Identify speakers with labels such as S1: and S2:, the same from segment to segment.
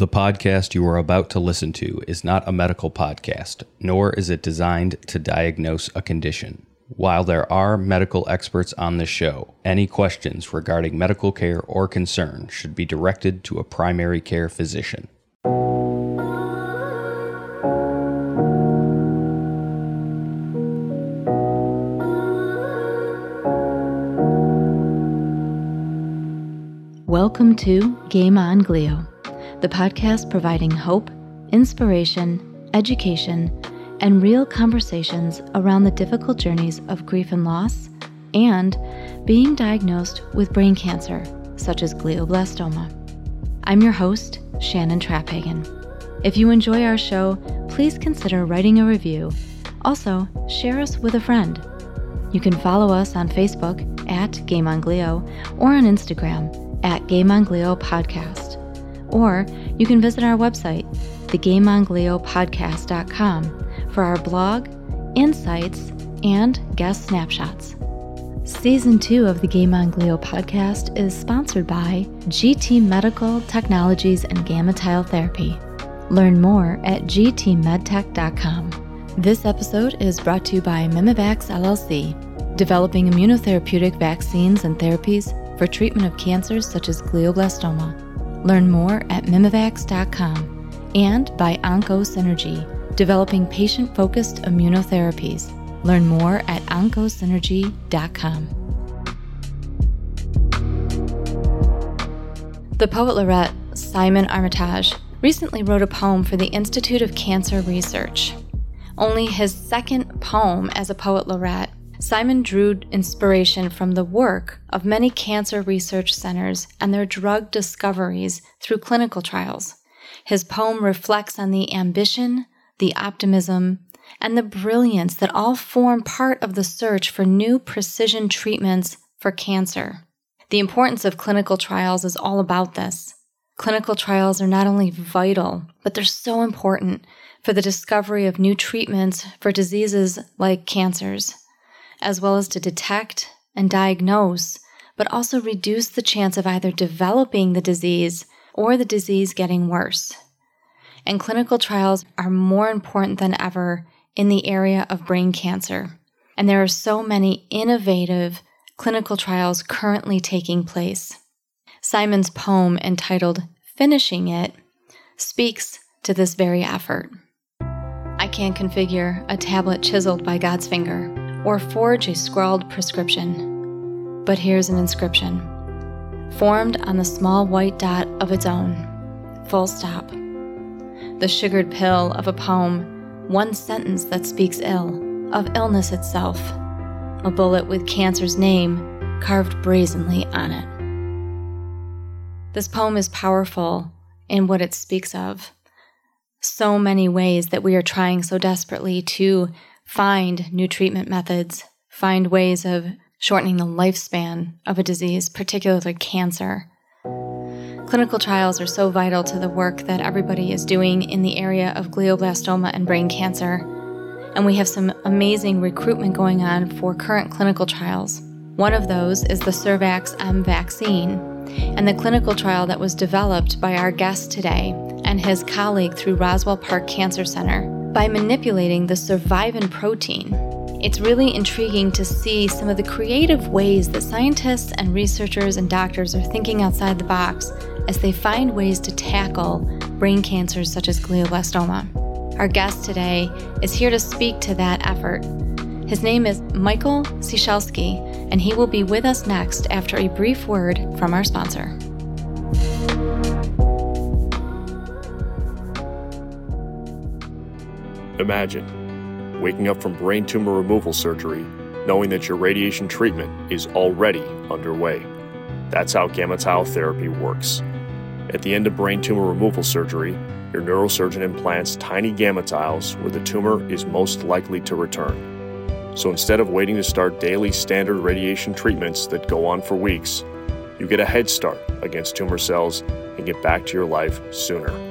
S1: The podcast you are about to listen to is not a medical podcast, nor is it designed to diagnose a condition. While there are medical experts on the show, any questions regarding medical care or concern should be directed to a primary care physician.
S2: Welcome to Game On Glio, the podcast providing hope, inspiration, education, and real conversations around the difficult journeys of grief and loss and being diagnosed with brain cancer, such as glioblastoma. I'm your host, Shannon Traphagen. If you enjoy our show, please consider writing a review. Also, share us with a friend. You can follow us on Facebook at Game on Glio or on Instagram at Game on Glio Podcast. Or you can visit our website, thegameongliopodcast.com, for our blog, insights, and guest snapshots. Season 2 of the Game on Glio podcast is sponsored by GT Medical Technologies and Gamma Tile Therapy. Learn more at gtmedtech.com. This episode is brought to you by Mimivax LLC, developing immunotherapeutic vaccines and therapies for treatment of cancers such as glioblastoma. Learn more at mimivax.com and by OncoSynergy, developing patient focused immunotherapies. Learn more at oncosynergy.com. The poet laureate Simon Armitage recently wrote a poem for the Institute of Cancer Research. Only his second poem as a poet laureate Simon drew inspiration from the work of many cancer research centers and their drug discoveries through clinical trials. His poem reflects on the ambition, the optimism, and the brilliance that all form part of the search for new precision treatments for cancer. The importance of clinical trials is all about this. Clinical trials are not only vital, but they're so important for the discovery of new treatments for diseases like cancers as well as to detect and diagnose, but also reduce the chance of either developing the disease or the disease getting worse. And clinical trials are more important than ever in the area of brain cancer. And there are so many innovative clinical trials currently taking place. Simon's poem entitled Finishing It speaks to this very effort. I can't configure a tablet chiseled by God's finger or forge a scrawled prescription. But here's an inscription formed on the small white dot of its own. Full stop. The sugared pill of a poem, one sentence that speaks ill of illness itself, a bullet with cancer's name carved brazenly on it. This poem is powerful in what it speaks of. So many ways that we are trying so desperately to find new treatment methods, find ways of shortening the lifespan of a disease, particularly cancer. Clinical trials are so vital to the work that everybody is doing in the area of glioblastoma and brain cancer. And we have some amazing recruitment going on for current clinical trials. One of those is the SurVaxM vaccine, and the clinical trial that was developed by our guest today and his colleague through Roswell Park Cancer Center by manipulating the survivin protein. It's really intriguing to see some of the creative ways that scientists and researchers and doctors are thinking outside the box as they find ways to tackle brain cancers such as glioblastoma. Our guest today is here to speak to that effort. His name is Michael Ciesielski, and he will be with us next after a brief word from our sponsor.
S3: Imagine waking up from brain tumor removal surgery knowing that your radiation treatment is already underway. That's how gamma tile therapy works. At the end of brain tumor removal surgery, your neurosurgeon implants tiny gamma tiles where the tumor is most likely to return. So instead of waiting to start daily standard radiation treatments that go on for weeks, you get a head start against tumor cells and get back to your life sooner.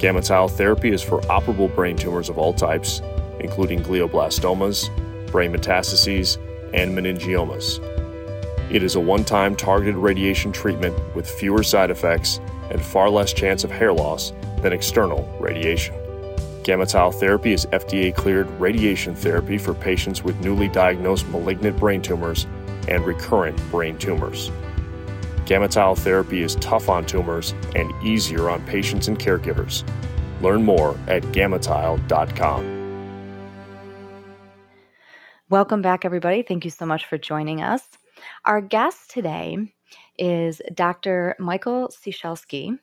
S3: Gamma therapy is for operable brain tumors of all types, including glioblastomas, brain metastases, and meningiomas. It is a one time targeted radiation treatment with fewer side effects and far less chance of hair loss than external radiation. Gamma therapy is FDA cleared radiation therapy for patients with newly diagnosed malignant brain tumors and recurrent brain tumors. Gamma therapy is tough on tumors and easier on patients and caregivers. Learn more at gammatile.com.
S2: Welcome back, everybody. Thank you so much for joining us. Our guest today is Dr. Michael Ciesielski,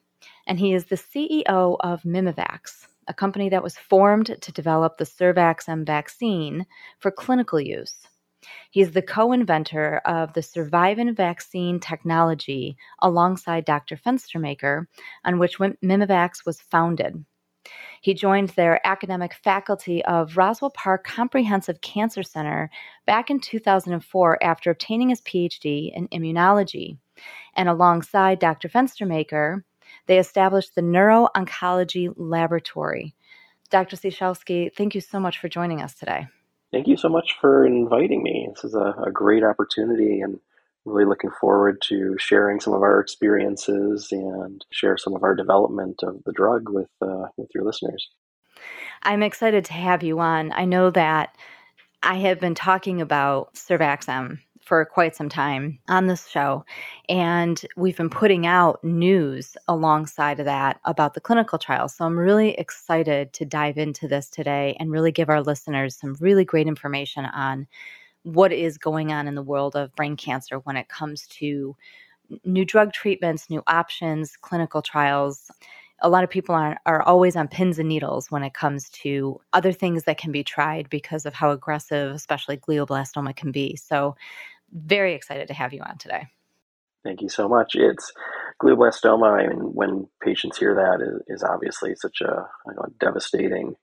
S2: and he is the CEO of Mimivax, a company that was formed to develop the SurVaxM vaccine for clinical use. He's the co inventor of the Survivin vaccine technology alongside Dr. Fenstermaker, on which Mimivax was founded. He joined their academic faculty of Roswell Park Comprehensive Cancer Center back in 2004 after obtaining his PhD in immunology. And alongside Dr. Fenstermaker, they established the Neuro Oncology Laboratory. Dr. Ciesielski, thank you so much for joining us today.
S4: Thank you so much for inviting me. This is a, a great opportunity and really looking forward to sharing some of our experiences and share some of our development of the drug with uh, with your listeners.
S2: I'm excited to have you on. I know that I have been talking about SurVaxM for quite some time on this show. And we've been putting out news alongside of that about the clinical trials. So I'm really excited to dive into this today and really give our listeners some really great information on what is going on in the world of brain cancer when it comes to new drug treatments, new options, clinical trials. A lot of people are, are always on pins and needles when it comes to other things that can be tried because of how aggressive, especially glioblastoma, can be. So, very excited to have you on today.
S4: Thank you so much. It's glioblastoma. I mean, when patients hear that, is, is obviously such a devastating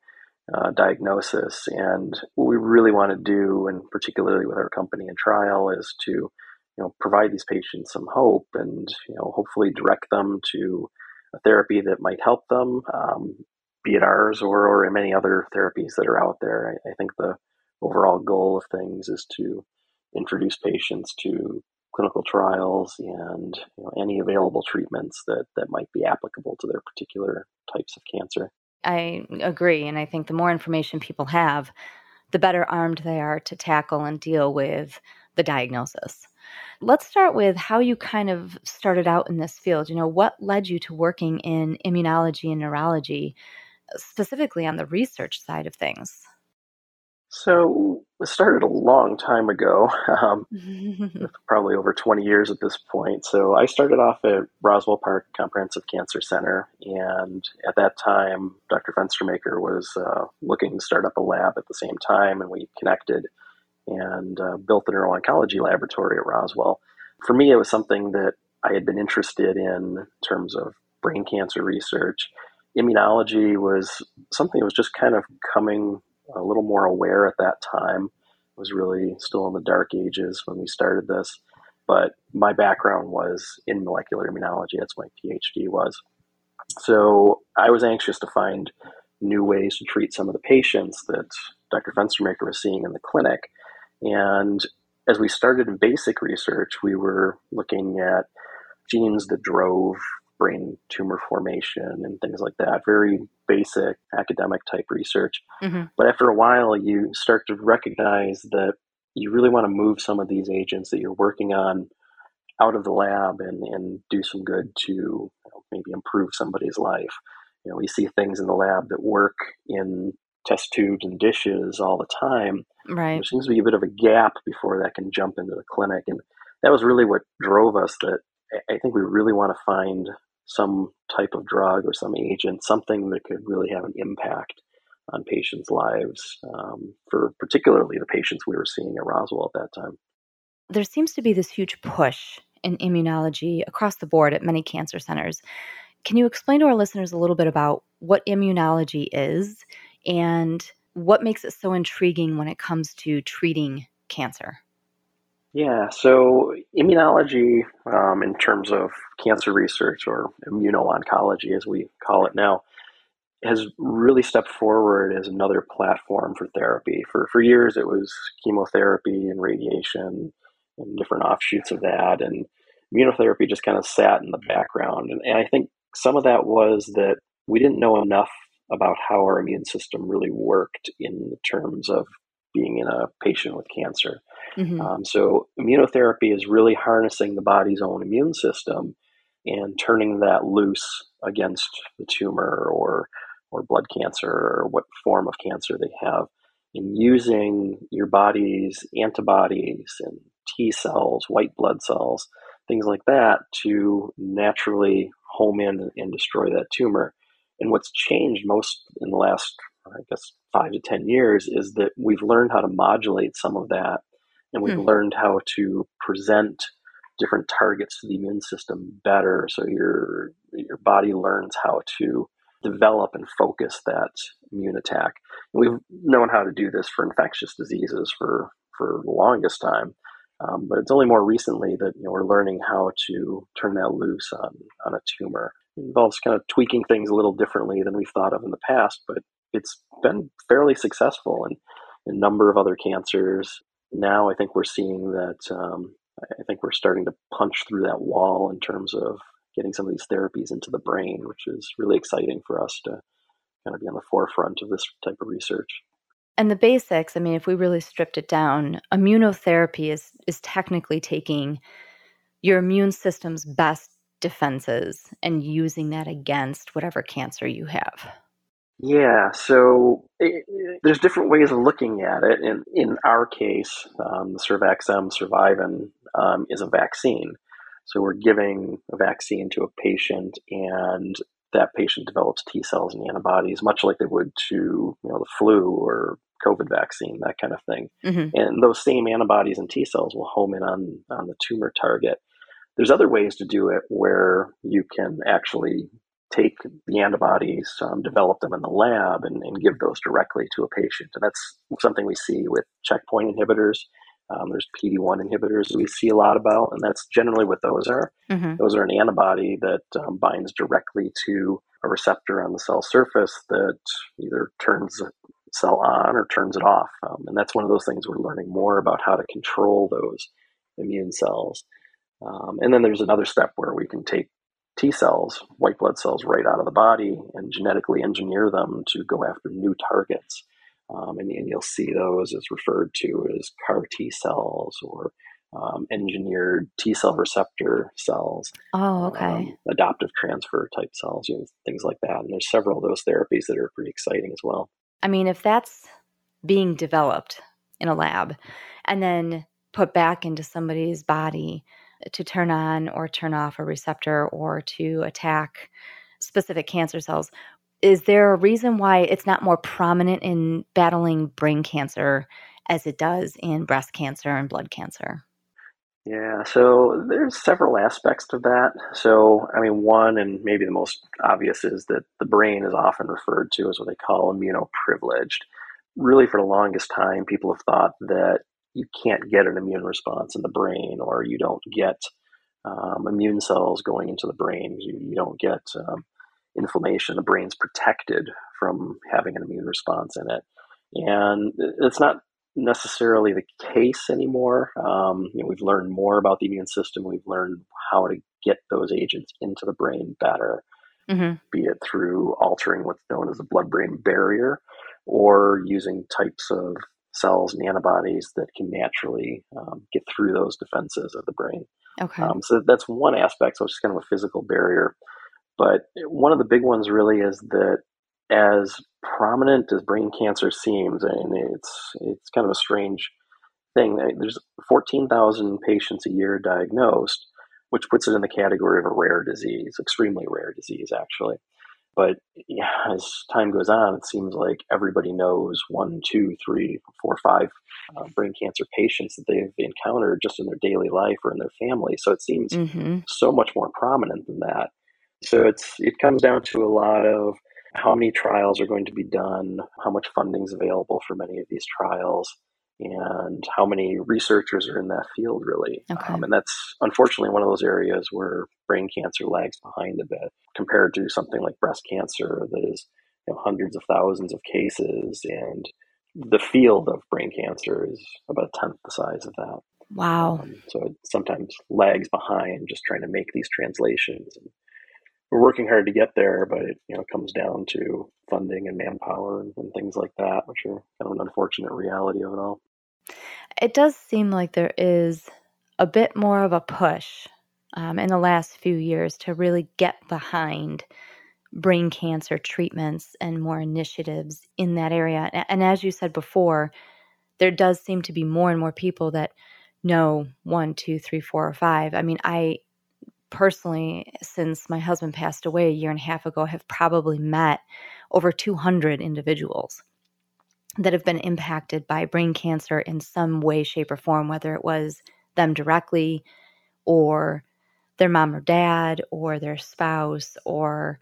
S4: uh, diagnosis. And what we really want to do, and particularly with our company and trial, is to you know provide these patients some hope and you know hopefully direct them to a therapy that might help them, um, be it ours or, or many other therapies that are out there. I, I think the overall goal of things is to introduce patients to clinical trials and you know, any available treatments that, that might be applicable to their particular types of cancer.
S2: I agree. And I think the more information people have, the better armed they are to tackle and deal with the diagnosis. Let's start with how you kind of started out in this field. You know, what led you to working in immunology and neurology, specifically on the research side of things?
S4: So it started a long time ago, um, probably over 20 years at this point. So I started off at Roswell Park Comprehensive Cancer Center, and at that time, Dr. Fenstermaker was uh, looking to start up a lab at the same time, and we connected and uh, built the neuro-oncology laboratory at Roswell. For me, it was something that I had been interested in, in terms of brain cancer research. Immunology was something that was just kind of coming a little more aware at that time. It was really still in the dark ages when we started this. But my background was in molecular immunology. That's my PhD was. So I was anxious to find new ways to treat some of the patients that Dr. Fenstermaker was seeing in the clinic. And as we started in basic research, we were looking at genes that drove brain tumor formation and things like that. Very basic academic type research. Mm-hmm. But after a while, you start to recognize that you really want to move some of these agents that you're working on out of the lab and, and do some good to you know, maybe improve somebody's life. You know, we see things in the lab that work in test tubes and dishes all the time.
S2: Right.
S4: There seems to be a bit of a gap before that can jump into the clinic. And that was really what drove us that I think we really want to find some type of drug or some agent, something that could really have an impact on patients' lives, um, for particularly the patients we were seeing at Roswell at that time.
S2: There seems to be this huge push in immunology across the board at many cancer centers. Can you explain to our listeners a little bit about what immunology is and what makes it so intriguing when it comes to treating cancer?
S4: Yeah, so immunology, um, in terms of cancer research or immuno-oncology, as we call it now, has really stepped forward as another platform for therapy. For for years, it was chemotherapy and radiation and different offshoots of that, and immunotherapy just kind of sat in the background. And, and I think some of that was that we didn't know enough about how our immune system really worked in terms of being in a patient with cancer. Mm-hmm. Um, so, immunotherapy is really harnessing the body's own immune system and turning that loose against the tumor or or blood cancer or what form of cancer they have, and using your body's antibodies and T cells, white blood cells, things like that to naturally home in and destroy that tumor. And what's changed most in the last, I guess, five to 10 years is that we've learned how to modulate some of that and we've mm. learned how to present different targets to the immune system better so your your body learns how to develop and focus that immune attack. And we've known how to do this for infectious diseases for for the longest time. Um, but it's only more recently that you know we're learning how to turn that loose on on a tumor. It involves kind of tweaking things a little differently than we've thought of in the past, but it's been fairly successful in, in a number of other cancers. Now I think we're seeing that um, I think we're starting to punch through that wall in terms of getting some of these therapies into the brain, which is really exciting for us to kind of be on the forefront of this type of research.
S2: And the basics, I mean, if we really stripped it down, immunotherapy is is technically taking your immune system's best defenses and using that against whatever cancer you have.
S4: Yeah, so it, there's different ways of looking at it. In in our case, um, the SurVaxM Survivin um, is a vaccine. So we're giving a vaccine to a patient, and that patient develops T cells and antibodies, much like they would to you know the flu or COVID vaccine, that kind of thing. Mm-hmm. And those same antibodies and T cells will home in on on the tumor target. There's other ways to do it where you can actually take the antibodies, um, develop them in the lab, and, and, give those directly to a patient. And that's something we see with checkpoint inhibitors. Um, there's PD1 inhibitors we see a lot about, and that's generally what those are. Mm-hmm. Those are an antibody that um, binds directly to a receptor on the cell surface that either turns the cell on or turns it off. Um, and that's one of those things we're learning more about how to control those immune cells. Um, and then there's another step where we can take T cells, white blood cells, right out of the body and genetically engineer them to go after new targets. Um, and, and, you'll see those as referred to as CAR T cells or um, engineered T cell receptor cells.
S2: Oh, okay. Um,
S4: adoptive transfer type cells, you know, things like that. And there's several of those therapies that are pretty exciting as well.
S2: I mean, if that's being developed in a lab and then put back into somebody's body, to turn on or turn off a receptor or to attack specific cancer cells. Is there a reason why it's not more prominent in battling brain cancer as it does in breast cancer and blood cancer?
S4: Yeah, so there's several aspects to that. So, I mean, one and maybe the most obvious is that the brain is often referred to as what they call immunoprivileged. Really, for the longest time, people have thought that you can't get an immune response in the brain, or you don't get um, immune cells going into the brain. You, you don't get um, inflammation. The brain's protected from having an immune response in it, and it's not necessarily the case anymore. Um, you know, we've learned more about the immune system. We've learned how to get those agents into the brain better, mm-hmm. be it through altering what's known as the blood-brain barrier, or using types of cells and antibodies that can naturally um, get through those defenses of the brain.
S2: Okay.
S4: Um, so that's one aspect, so it's kind of a physical barrier. But one of the big ones really is that as prominent as brain cancer seems, and it's it's kind of a strange thing. There's 14,000 patients a year diagnosed, which puts it in the category of a rare disease, extremely rare disease, actually. But yeah, as time goes on, it seems like everybody knows one, two, three, four, five uh, brain cancer patients that they've encountered just in their daily life or in their family. So it seems mm-hmm. so much more prominent than that. So it's it comes down to a lot of how many trials are going to be done, how much funding is available for many of these trials, and how many researchers are in that field really okay. um, and that's unfortunately one of those areas where brain cancer lags behind a bit compared to something like breast cancer that is you know, hundreds of thousands of cases and the field of brain cancer is about a tenth the size of that
S2: wow um,
S4: so it sometimes lags behind just trying to make these translations and we're working hard to get there, but it you know comes down to funding and manpower and, and things like that, which are kind of an unfortunate reality of it all.
S2: It does seem like there is a bit more of a push um, in the last few years to really get behind brain cancer treatments and more initiatives in that area. And as you said before, there does seem to be more and more people that know one, two, three, four, or five. I mean, I personally, since my husband passed away a year and a half ago, have probably met over 200 individuals that have been impacted by brain cancer in some way, shape, or form, whether it was them directly or their mom or dad or their spouse or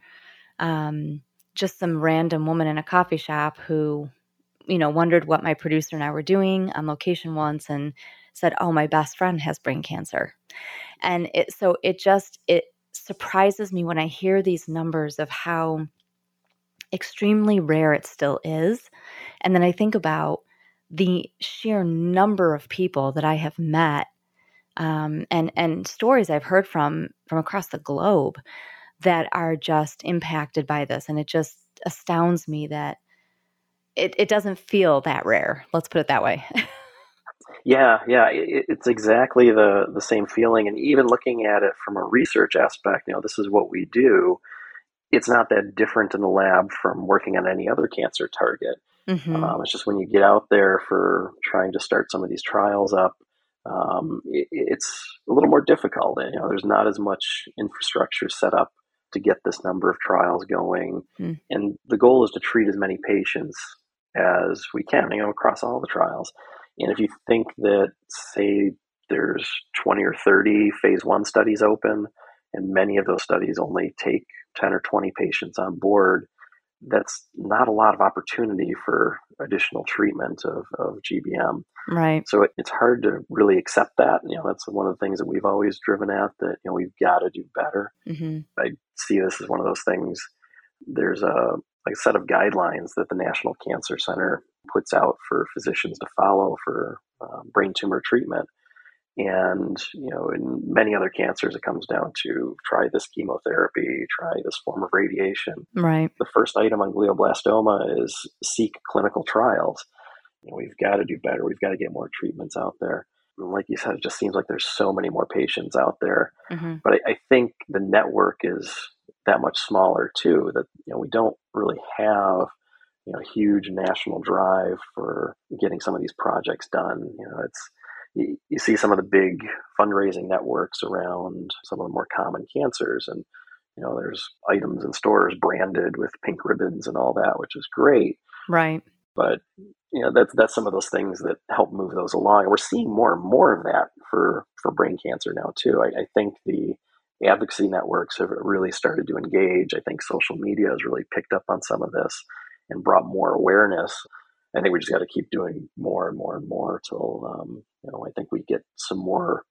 S2: um, just some random woman in a coffee shop who, you know, wondered what my producer and I were doing on location once and said, "Oh, my best friend has brain cancer," and it so it just it surprises me when I hear these numbers of how extremely rare it still is, and then I think about the sheer number of people that I have met um, and and stories I've heard from from across the globe that are just impacted by this, and it just astounds me that it, it doesn't feel that rare. Let's put it that way.
S4: yeah, yeah, it, it's exactly the the same feeling, and even looking at it from a research aspect, you know, this is what we do. It's not that different in the lab from working on any other cancer target. Mm-hmm. Um, it's just when you get out there for trying to start some of these trials up, um, it, it's a little more difficult. You know, there's not as much infrastructure set up to get this number of trials going, mm. and the goal is to treat as many patients as we can, you know, across all the trials. And if you think that, say, there's 20 or 30 phase one studies open, and many of those studies only take 10 or 20 patients on board, that's not a lot of opportunity for additional treatment of, of GBM.
S2: Right.
S4: So it, it's hard to really accept that. You know, that's one of the things that we've always driven at that, you know, we've got to do better. Mm-hmm. I see this as one of those things. There's a, a set of guidelines that the National Cancer Center puts out for physicians to follow for uh, brain tumor treatment. And, you know, in many other cancers, it comes down to try this chemotherapy, try this form of radiation.
S2: Right.
S4: The first item on glioblastoma is seek clinical trials. You know, we've got to do better. We've got to get more treatments out there. And like you said, it just seems like there's so many more patients out there. Mm-hmm. But I, I think the network is that much smaller too. That you know we don't really have you know huge national drive for getting some of these projects done. You know, it's you, you see some of the big fundraising networks around some of the more common cancers and you know there's items in stores branded with pink ribbons and all that which is great.
S2: Right.
S4: But you know that's that's some of those things that help move those along. And we're seeing more and more of that for for brain cancer now too. I, I think the advocacy networks have really started to engage. I think social media has really picked up on some of this and brought more awareness. I think we just got to keep doing more and more and more till um, you know I think we get some more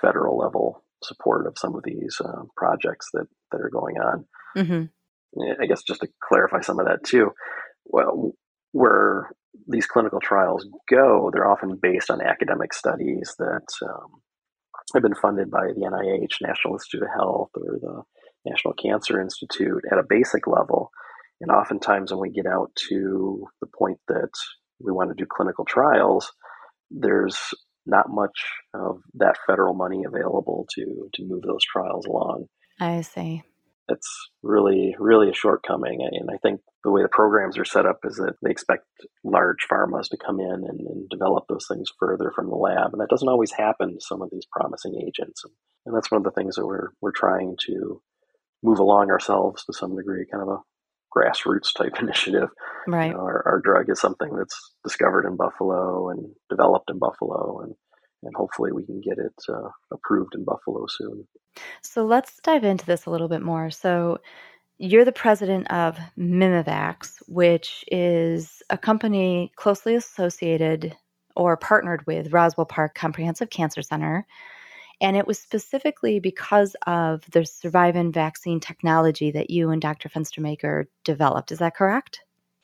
S4: federal level support of some of these uh, projects that that are going on. Mm-hmm. I guess just to clarify some of that too. Well, where these clinical trials go, they're often based on academic studies that um, have been funded by the NIH, National Institute of Health, or the National Cancer Institute at a basic level. And oftentimes, when we get out to the point that we want to do clinical trials, there's not much of that federal money available to to move those trials along.
S2: I see.
S4: It's really, really a shortcoming. And I think the way the programs are set up is that they expect large pharmas to come in and, and develop those things further from the lab. And that doesn't always happen to some of these promising agents. And that's one of the things that we're, we're trying to move along ourselves to some degree, kind of a grassroots type initiative.
S2: Right.
S4: You know, our, our drug is something that's discovered in Buffalo and developed in Buffalo, and and hopefully we can get it uh, approved in Buffalo soon.
S2: So let's dive into this a little bit more. So you're the president of Mimivax, which is a company closely associated or partnered with Roswell Park Comprehensive Cancer Center. And it was specifically because of the Survivin vaccine technology that you and Dr. Fenstermaker developed. Is that correct?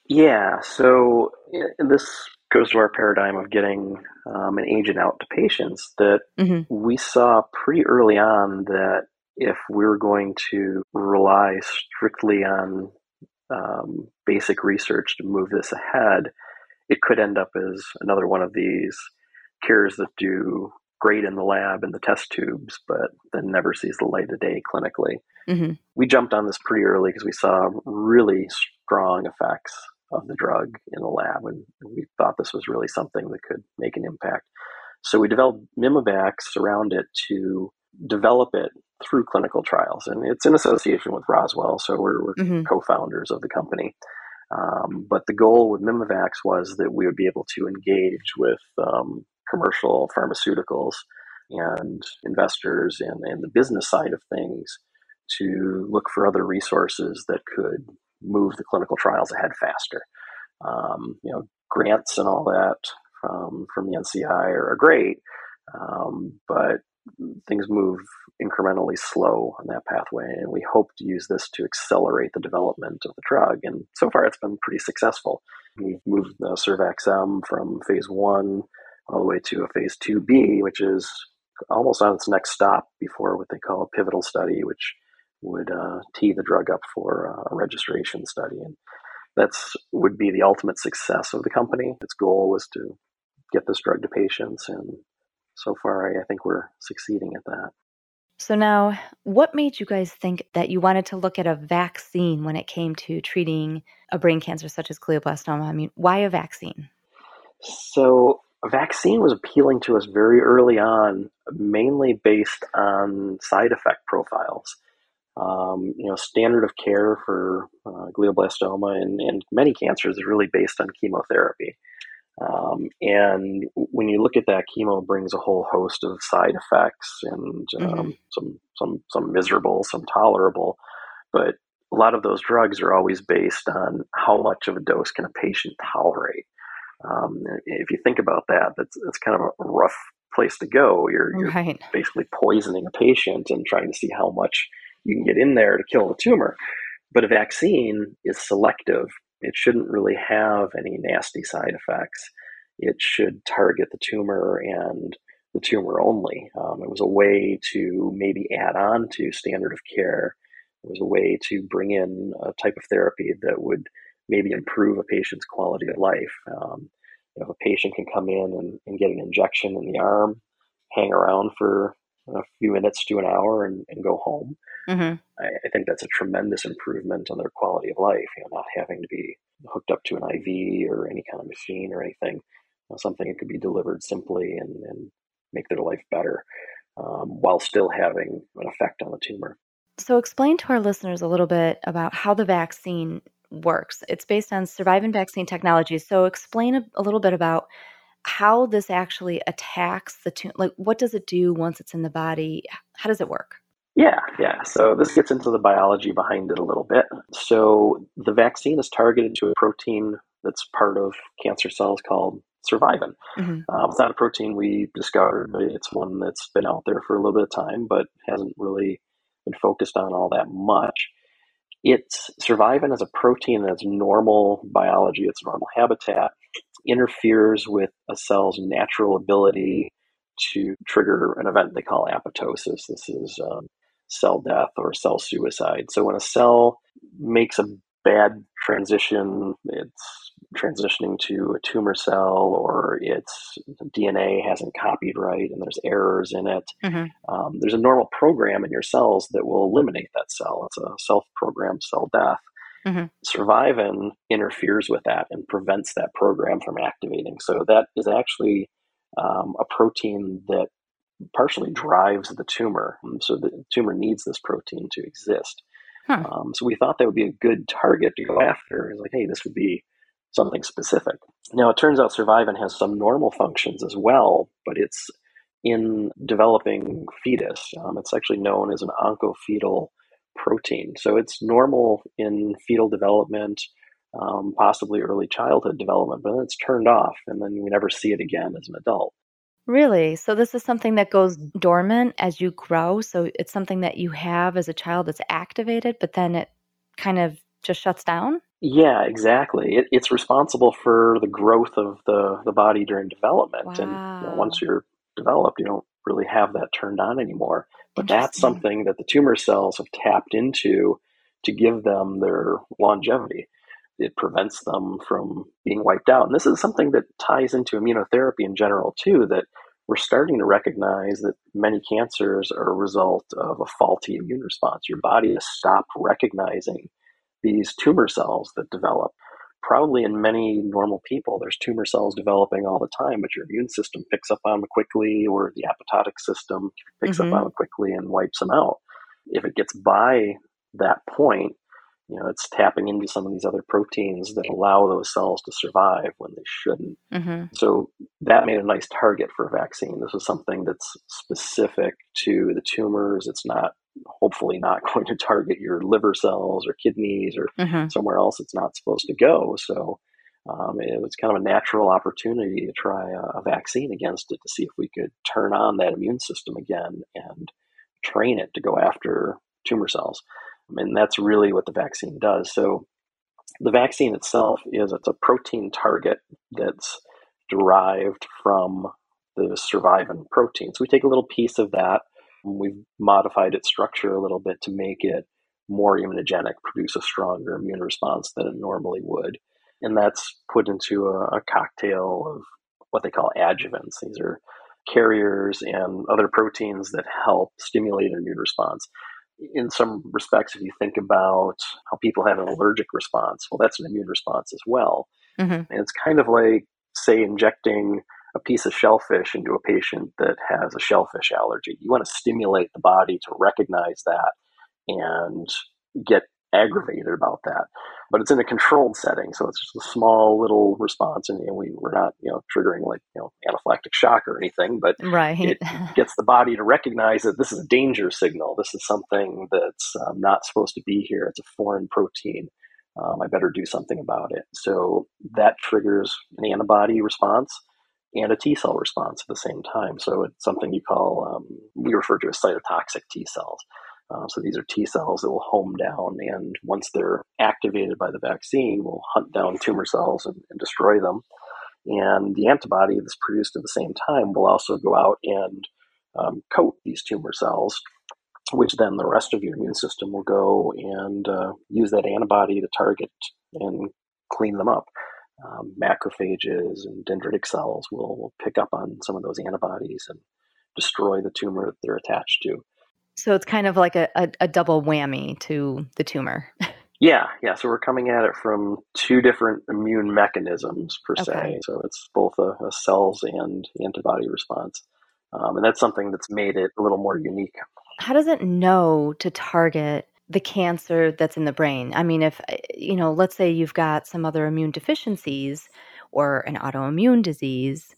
S4: Yeah. So this goes to our paradigm of getting um, an agent out to patients that mm-hmm. we saw pretty early on that if we're going to rely strictly on um, basic research to move this ahead, it could end up as another one of these cures that do great in the lab in the test tubes, but then never sees the light of day clinically. Mm-hmm. We jumped on this pretty early because we saw really strong effects of the drug in the lab, and we thought this was really something that could make an impact. So we developed Mimivax around it to develop it through clinical trials, and it's in association with Roswell, so we're, we're mm-hmm. co-founders of the company. Um, but the goal with Mimivax was that we would be able to engage with um, commercial pharmaceuticals and investors and, and the business side of things to look for other resources that could move the clinical trials ahead faster. Um, you know, grants and all that from from the NCI are, are great, um, but things move incrementally slow on that pathway, and we hope to use this to accelerate the development of the drug. And so far, it's been pretty successful. We've moved the SurVaxM from phase one all the way to a phase 2B, which is almost on its next stop before what they call a pivotal study, which would uh, tee the drug up for a registration study. And that's would be the ultimate success of the company. Its goal was to get this drug to patients, and so far, I, I think we're succeeding at that.
S2: So now, what made you guys think that you wanted to look at a vaccine when it came to treating a brain cancer such as glioblastoma? I mean, why a vaccine?
S4: So a vaccine was appealing to us very early on, mainly based on side effect profiles. Um, you know, standard of care for uh, glioblastoma and, and, many cancers is really based on chemotherapy. Um, and when you look at that, chemo brings a whole host of side effects, and um, mm-hmm. some some some miserable, some tolerable. But a lot of those drugs are always based on how much of a dose can a patient tolerate. Um, if you think about that, that's, that's kind of a rough place to go. You're, you're right. basically poisoning a patient and trying to see how much you can get in there to kill the tumor. But a vaccine is selective. It shouldn't really have any nasty side effects. It should target the tumor and the tumor only. Um, it was a way to maybe add on to standard of care. It was a way to bring in a type of therapy that would maybe improve a patient's quality of life. Um, you know, if a patient can come in and, and, get an injection in the arm, hang around for a few minutes to an hour and, and go home, mm-hmm. I, I, think that's a tremendous improvement on their quality of life. You know, not having to be hooked up to an IV or any kind of machine or anything. You know, something that could be delivered simply and, and make their life better um, while still having an effect on the tumor.
S2: So, explain to our listeners a little bit about how the vaccine works. It's based on survivin vaccine technology. So explain a, a little bit about how this actually attacks the tumor. Like, what does it do once it's in the body? How does it work?
S4: Yeah, yeah. So this gets into the biology behind it a little bit. So the vaccine is targeted to a protein that's part of cancer cells called survivin. Mm-hmm. Um, it's not a protein we discovered, it's one that's been out there for a little bit of time, but hasn't really been focused on all that much it's surviving as a protein that's normal biology, its normal habitat, interferes with a cell's natural ability to trigger an event they call apoptosis. This is um, cell death or cell suicide. So when a cell makes a bad transition, it's transitioning to a tumor cell or its DNA hasn't copied right and there's errors in it. Mm-hmm. Um, there's a normal program in your cells that will eliminate that cell. It's a self programmed cell death. Mm-hmm. Survivin interferes with that and prevents that program from activating. So that is actually um, a protein that partially drives the tumor. So the tumor needs this protein to exist. Huh. Um, so we thought that would be a good target to go after. It's like, hey, this would be something specific. Now, it turns out survivin has some normal functions as well, but it's in developing fetus. Um, it's actually known as an oncofetal protein. So it's normal in fetal development, um, possibly early childhood development, but then it's turned off and then we never see it again as an adult.
S2: Really? So this is something that goes dormant as you grow. So it's something that you have as a child that's activated, but then it kind of just shuts down?
S4: Yeah, exactly. It, it's responsible for the growth of the, the body during development. Wow. And you know, once you're developed, you don't really have that turned on anymore. But that's something that the tumor cells have tapped into to give them their longevity. It prevents them from being wiped out. And this is something that ties into immunotherapy in general, too, that we're starting to recognize that many cancers are a result of a faulty immune response. Your body has stopped recognizing these tumor cells that develop. Probably in many normal people, there's tumor cells developing all the time, but your immune system picks up on them quickly, or the apoptotic system picks mm-hmm. up on them quickly and wipes them out. If it gets by that point, you know, it's tapping into some of these other proteins that allow those cells to survive when they shouldn't. Mm-hmm. So that made a nice target for a vaccine. This is something that's specific to the tumors. It's not, hopefully, not going to target your liver cells or kidneys or mm-hmm. somewhere else it's not supposed to go. So um, it was kind of a natural opportunity to try a, a vaccine against it to see if we could turn on that immune system again and train it to go after tumor cells. And that's really what the vaccine does. So the vaccine itself is it's a protein target that's derived from the survivin protein. So we take a little piece of that, we've modified its structure a little bit to make it more immunogenic, produce a stronger immune response than it normally would. And that's put into a, a cocktail of what they call adjuvants. These are carriers and other proteins that help stimulate an immune response in some respects, if you think about how people have an allergic response, well, that's an immune response as well. Mm-hmm. And it's kind of like, say, injecting a piece of shellfish into a patient that has a shellfish allergy. You want to stimulate the body to recognize that and get aggravated about that. But it's in a controlled setting, so it's just a small little response, and you know, we we're not you know triggering like you know anaphylactic shock or anything, but
S2: right.
S4: it gets the body to recognize that this is a danger signal. This is something that's um, not supposed to be here. It's a foreign protein. Um, I better do something about it. So that triggers an antibody response and a T cell response at the same time. So it's something you call, um, we refer to as cytotoxic T cells. Uh, so these are T cells that will home down, and once they're activated by the vaccine, will hunt down tumor cells and, and destroy them. And the antibody that's produced at the same time will also go out and um, coat these tumor cells, which then the rest of your immune system will go and uh, use that antibody to target and clean them up. Um, macrophages and dendritic cells will, will pick up on some of those antibodies and destroy the tumor that they're attached to.
S2: So it's kind of like a, a, a double whammy to the tumor.
S4: yeah, yeah. So we're coming at it from two different immune mechanisms per se. So it's both a, a, cells and antibody response, um, and that's something that's made it a little more unique.
S2: How does it know to target the cancer that's in the brain? I mean, if you know, let's say you've got some other immune deficiencies or an autoimmune disease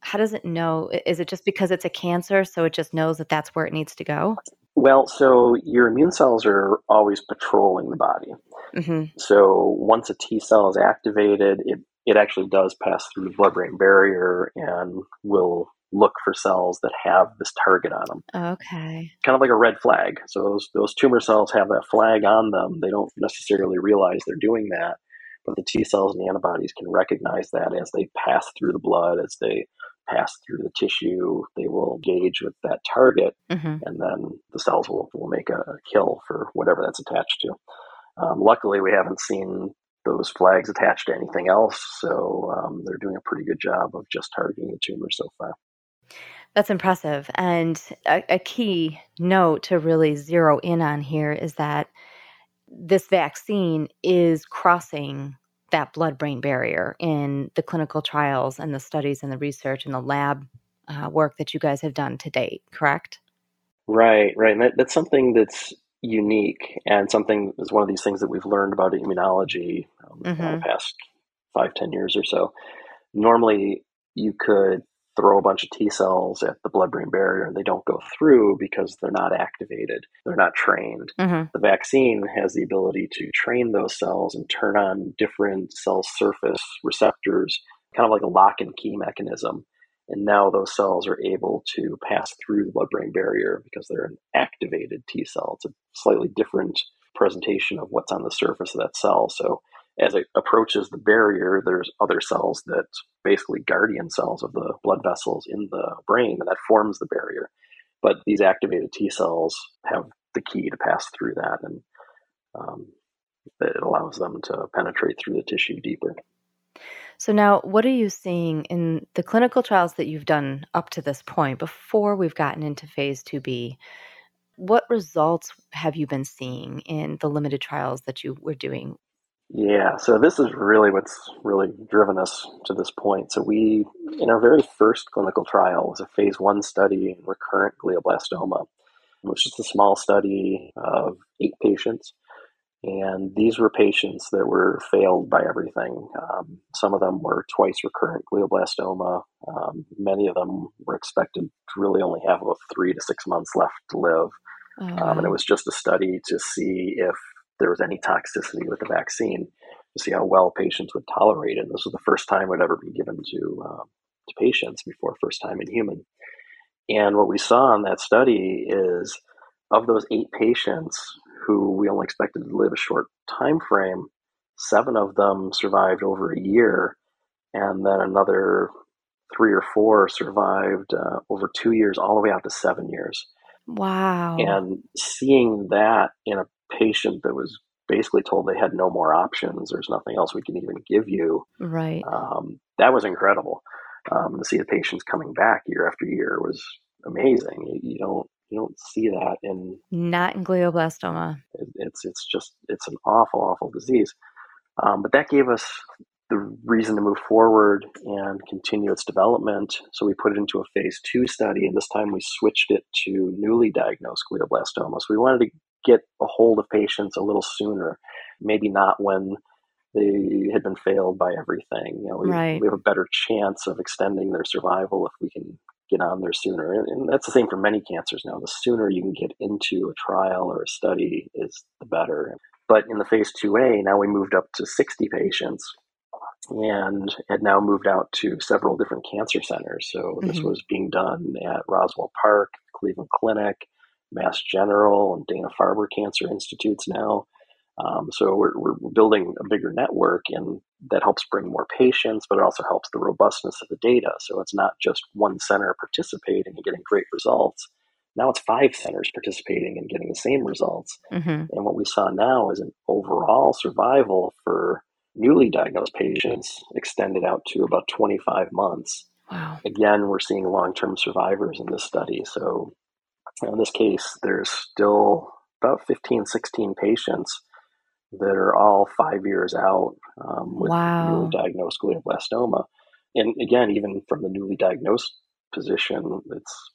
S2: how does it know? Is it just because it's a cancer, so it just knows that that's where it needs to go?
S4: Well, so your immune cells are always patrolling the body. Mm-hmm. So once a T cell is activated, it, it actually does pass through the blood brain barrier and will look for cells that have this target on them.
S2: Okay.
S4: Kind of like a red flag. So those, those tumor cells have that flag on them. They don't necessarily realize they're doing that, but the T cells and the antibodies can recognize that as they pass through the blood, as they pass through the tissue, they will engage with that target, mm-hmm. and then the cells will, will make a, kill for whatever that's attached to. Um, luckily, we haven't seen those flags attached to anything else, so um, they're doing a pretty good job of just targeting the tumor so far.
S2: That's impressive. And a, a key note to really zero in on here is that this vaccine is crossing that blood brain barrier in the clinical trials and the studies and the research and the lab uh, work that you guys have done to date, correct?
S4: Right, right. And that, that's something that's unique and something is one of these things that we've learned about immunology um, mm-hmm. in the past five, ten years or so. Normally, you could throw a bunch of T cells at the blood brain barrier and they don't go through because they're not activated. They're not trained. Mm-hmm. The vaccine has the ability to train those cells and turn on different cell surface receptors, kind of like a lock and key mechanism. And now those cells are able to pass through the blood brain barrier because they're an activated T cell. It's a slightly different presentation of what's on the surface of that cell. So as it approaches the barrier, there's other cells that basically guardian cells of the blood vessels in the brain, and that forms the barrier. But these activated T cells have the key to pass through that, and um, it allows them to penetrate through the tissue deeper.
S2: So, now what are you seeing in the clinical trials that you've done up to this point before we've gotten into phase 2B? What results have you been seeing in the limited trials that you were doing?
S4: Yeah, so this is really what's really driven us to this point. So we, in our very first clinical trial, was a phase one study in recurrent glioblastoma, which is a small study of eight patients. And these were patients that were failed by everything. Um, some of them were twice recurrent glioblastoma. Um, many of them were expected to really only have about three to six months left to live. Oh, um, and it was just a study to see if there was any toxicity with the vaccine, to see how well patients would tolerate it. And this was the first time it would ever be given to, uh, to patients before first time in human. And what we saw in that study is of those eight patients who we only expected to live a short time frame, seven of them survived over a year, and then another three or four survived uh, over two years, all the way out to seven years.
S2: Wow.
S4: And seeing that in a patient that was basically told they had no more options, there's nothing else we can even give you.
S2: Right.
S4: Um, that was incredible. Um, to see the patients coming back year after year was amazing. You, you, don't you don't see that in
S2: not in glioblastoma.
S4: It, it's it's just it's an awful awful disease. Um, but that gave us the reason to move forward and continue its development. So we put it into a phase two study, and this time we switched it to newly diagnosed glioblastoma. So we wanted to get a hold of patients a little sooner, maybe not when they had been failed by everything. You know, we,
S2: right.
S4: we have a better chance of extending their survival if we can get on there sooner. And, and that's the same for many cancers now. The sooner you can get into a trial or a study is the better. But in the phase 2A, now we moved up to 60 patients and had now moved out to several different cancer centers. So mm-hmm. this was being done at Roswell Park, Cleveland Clinic, Mass General, and Dana Farber Cancer Institutes now. Um, so we're, we're building a bigger network, and that helps bring more patients, but it also helps the robustness of the data. So it's not just one center participating and getting great results. Now it's five centers participating and getting the same results. Mm-hmm. And what we saw now is an overall survival for newly diagnosed patients extended out to about 25 months.
S2: Wow.
S4: Again, we're seeing long term survivors in this study. So, in this case, there's still about 15, 16 patients that are all five years out um, with wow. newly diagnosed glioblastoma. And again, even from the newly diagnosed position, it's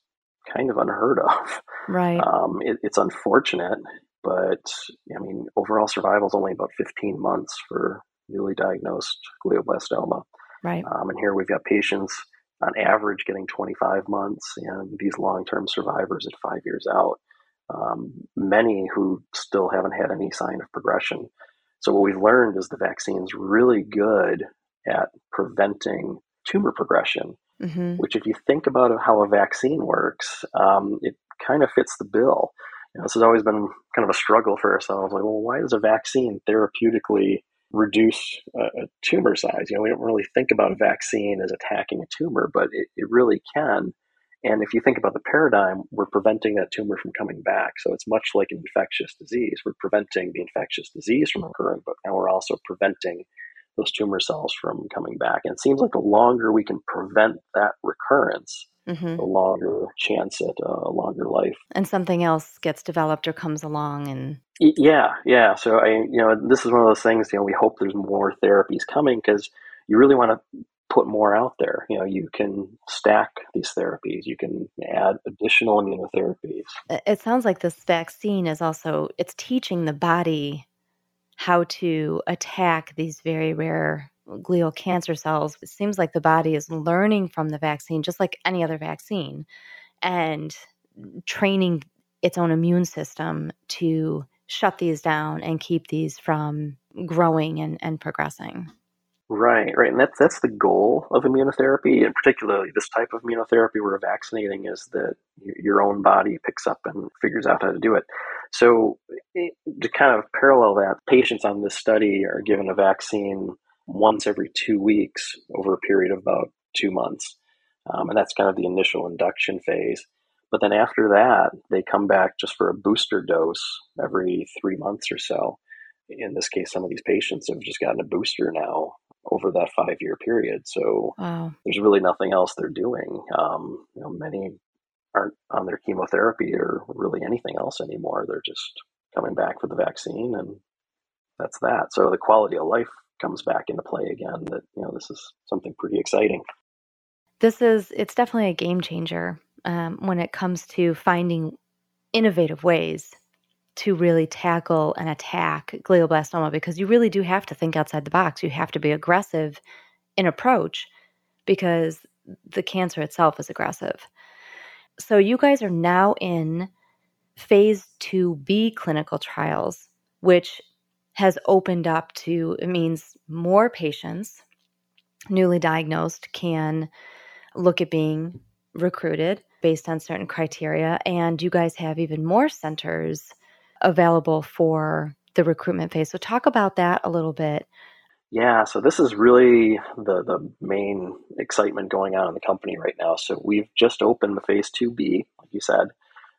S4: kind of unheard of.
S2: Right.
S4: Um, it, it's unfortunate, but I mean, overall survival is only about 15 months for newly diagnosed glioblastoma.
S2: Right.
S4: Um, and here we've got patients on average getting 25 months and these long term survivors at five years out. Um, many who still haven't had any sign of progression. So, what we've learned is the vaccine's really good at preventing tumor progression, mm-hmm. which, if you think about how a vaccine works, um, it kind of fits the bill. You know, this has always been kind of a struggle for ourselves. Like, well, why does a vaccine therapeutically reduce a, tumor size. You know, we don't really think about a vaccine as attacking a tumor, but it, it really can. And if you think about the paradigm, we're preventing that tumor from coming back. So it's much like an infectious disease. We're preventing the infectious disease from occurring, but now we're also preventing those tumor cells from coming back. And it seems like the longer we can prevent that recurrence, mm-hmm. the longer chance at a longer life.
S2: And something else gets developed or comes along and
S4: yeah, yeah. So I, you know, this is one of those things. You know, we hope there's more therapies coming because you really want to put more out there. You know, you can stack these therapies. You can add additional immunotherapies.
S2: It sounds like this vaccine is also it's teaching the body how to attack these very rare glial cancer cells. It seems like the body is learning from the vaccine, just like any other vaccine, and training its own immune system to shut these down and keep these from growing and, and progressing.
S4: Right, right. And that's that's the goal of immunotherapy, and particularly this type of immunotherapy we're vaccinating is that your own body picks up and figures out how to do it. So, to kind of parallel that, patients on this study are given a vaccine once every two weeks over a period of about two months. Um, and that's kind of the initial induction phase. But then after that, they come back just for a booster dose every three months or so. In this case, some of these patients have just gotten a booster now over that five year period. So wow. there's really nothing else they're doing. Um, you know, many aren't on their chemotherapy or really anything else anymore. They're just coming back for the vaccine, and that's that. So the quality of life comes back into play again. That you know, this is something pretty exciting.
S2: This is it's definitely a game changer um, when it comes to finding innovative ways to really tackle and attack glioblastoma because you really do have to think outside the box. You have to be aggressive in approach because the cancer itself is aggressive. So you guys are now in phase 2B clinical trials, which has opened up to, it means more patients newly diagnosed can look at being recruited based on certain criteria. And you guys have even more centers available for the recruitment phase. So, talk about that a little bit.
S4: Yeah, so this is really the, the main excitement going on in the company right now. So, we've just opened the phase 2B, like you said.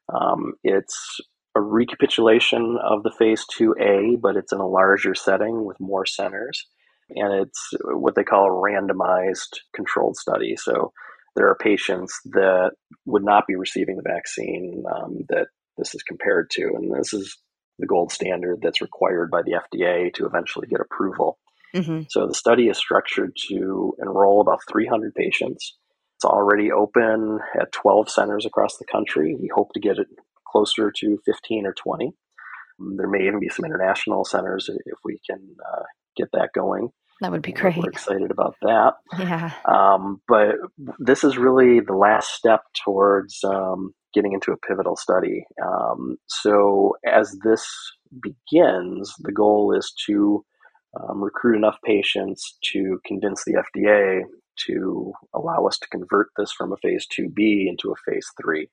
S4: Um, it's a recapitulation of the phase 2A, but it's in a larger setting with more centers. And it's what they call a randomized controlled study. So there are patients that would not be receiving the vaccine um, that this is compared to. And this is the gold standard that's required by the FDA to eventually get approval. Mm-hmm. So the study is structured to enroll about 300 patients. It's already open at 12 centers across the country. We hope to get it closer to 15 or 20. There may even be some international centers if we can uh, get that going.
S2: That would be great.
S4: We're excited about that.
S2: Yeah.
S4: Um, but this is really the last step towards um, getting into a pivotal study. Um, so as this begins, the goal is to um, recruit enough patients to convince the FDA to allow us to convert this from a phase 2B into a phase 3.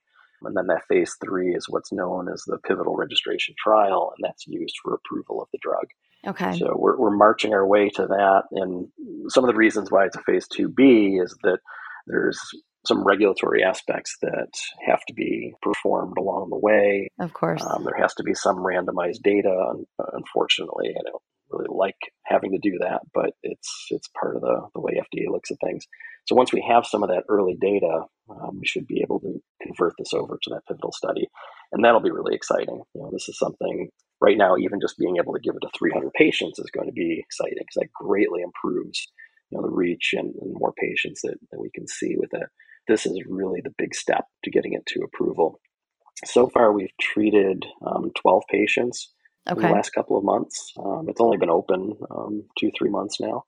S4: And then that phase three is what's known as the pivotal registration trial, and that's used for approval of the drug.
S2: Okay.
S4: So we're, we're marching our way to that. And some of the reasons why it's a phase 2B is that there's some regulatory aspects that have to be performed along the way.
S2: Of course.
S4: Um, there has to be some randomized data. Unfortunately, I don't really like having to do that, but it's it's part of the, the way FDA looks at things. So once we have some of that early data, um, we should be able to convert this over to that pivotal study, and that'll be really exciting. You know, this is something right now. Even just being able to give it to 300 patients is going to be exciting because that greatly improves you know the reach and, and more patients that, that we can see with it. This is really the big step to getting it to approval. So far, we've treated um, 12 patients okay. in the last couple of months. Um, it's only been open um, two, three months now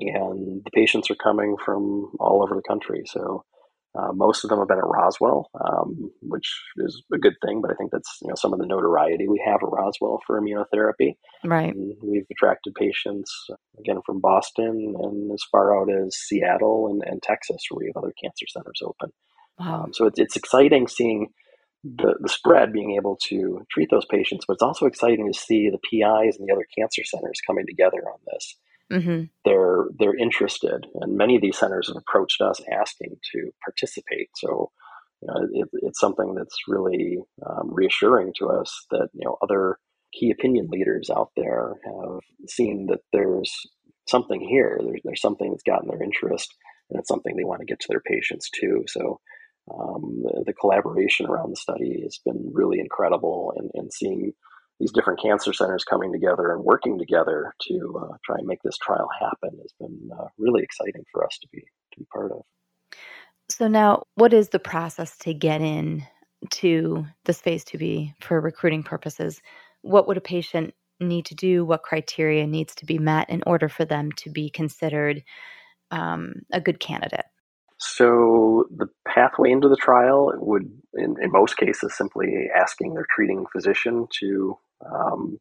S4: and the patients are coming from all over the country. So uh, most of them have been at Roswell, um, which is a good thing. But I think that's you know some of the notoriety we have at Roswell for immunotherapy.
S2: Right.
S4: And we've attracted patients again from Boston and as far out as Seattle and, and Texas, where we have other cancer centers open. Wow. Um, so it's it's exciting seeing. The, the spread being able to treat those patients, but it's also exciting to see the PIs and the other cancer centers coming together on this mm-hmm. they're they're interested, and many of these centers have approached us asking to participate. So, you know, it, it's something that's really um, reassuring to us that you know other key opinion leaders out there have seen that there's something here. There's, there's something that's gotten their interest, and it's something they want to get to their patients too. So. Um, the, the, collaboration around the study has been really incredible, and, and seeing these different cancer centers coming together and working together to uh, try and make this trial happen has been uh, really exciting for us to be to be part of.
S2: So now, what is the process to get in to this phase 2B for recruiting purposes? What would a patient need to do? What criteria needs to be met in order for them to be considered um, a good candidate?
S4: So the pathway into the trial would, in, in most cases, simply asking their treating physician to um,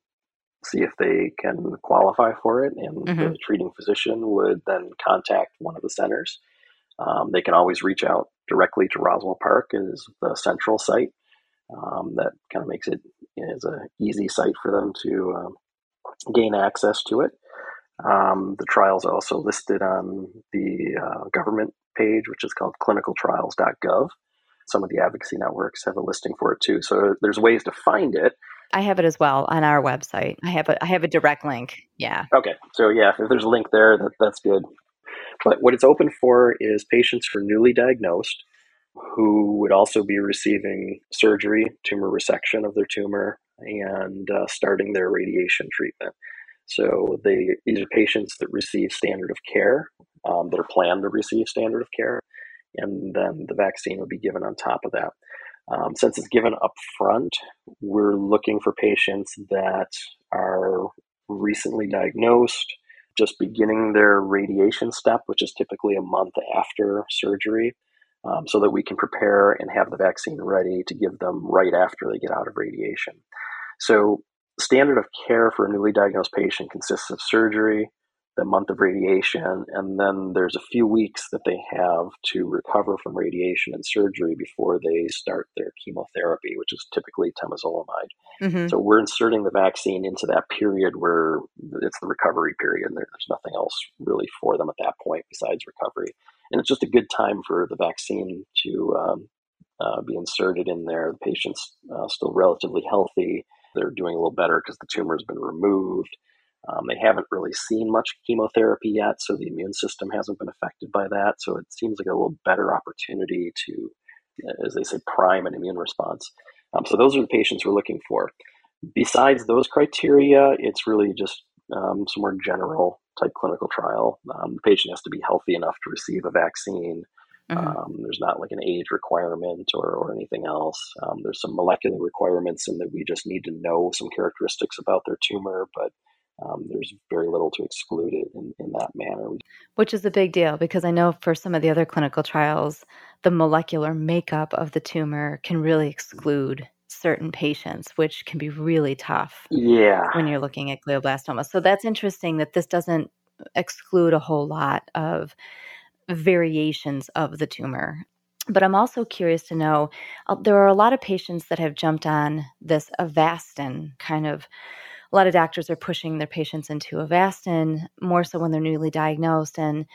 S4: see if they can qualify for it. And mm-hmm. the treating physician would then contact one of the centers. Um, they can always reach out directly to Roswell Park as the central site. Um, that kind of makes it it is an easy site for them to um, gain access to it. Um, the trials are also listed on the uh, government page, which is called clinicaltrials.gov. Some of the advocacy networks have a listing for it too. So there's ways to find it.
S2: I have it as well on our website. I have a I have a direct link. Yeah.
S4: Okay. So yeah, if there's a link there, that, that's good. But what it's open for is patients who are newly diagnosed who would also be receiving surgery, tumor resection of their tumor, and uh, starting their radiation treatment. So they these are patients that receive standard of care, um, that are planned to receive standard of care, and then the vaccine would be given on top of that. Um, since it's given up front, we're looking for patients that are recently diagnosed, just beginning their radiation step, which is typically a month after surgery, um, so that we can prepare and have the vaccine ready to give them right after they get out of radiation. So, standard of care for a newly diagnosed patient consists of surgery, the month of radiation, and then there's a few weeks that they have to recover from radiation and surgery before they start their chemotherapy, which is typically temozolomide. Mm-hmm. So we're inserting the vaccine into that period where it's the recovery period, and there's nothing else really for them at that point besides recovery. And it's just a good time for the vaccine to um, uh, be inserted in there. The patient's uh, still relatively healthy. They're doing a little better because the tumor has been removed. Um, they haven't really seen much chemotherapy yet, so the immune system hasn't been affected by that. So it seems like a little better opportunity to, as they say, prime an immune response. Um, so those are the patients we're looking for. Besides those criteria, it's really just um, some more general type clinical trial. Um, the patient has to be healthy enough to receive a vaccine. Mm-hmm. Um, there's not like an age requirement or, or anything else. Um, there's some molecular requirements in that we just need to know some characteristics about their tumor, but um, there's very little to exclude it in, in that manner.
S2: Which is a big deal because I know for some of the other clinical trials, the molecular makeup of the tumor can really exclude certain patients, which can be really tough.
S4: Yeah.
S2: When you're looking at glioblastoma. So that's interesting that this doesn't exclude a whole lot of variations of the tumor. But I'm also curious to know uh, there are a lot of patients that have jumped on this Avastin kind of a lot of doctors are pushing their patients into Avastin more so when they're newly diagnosed. And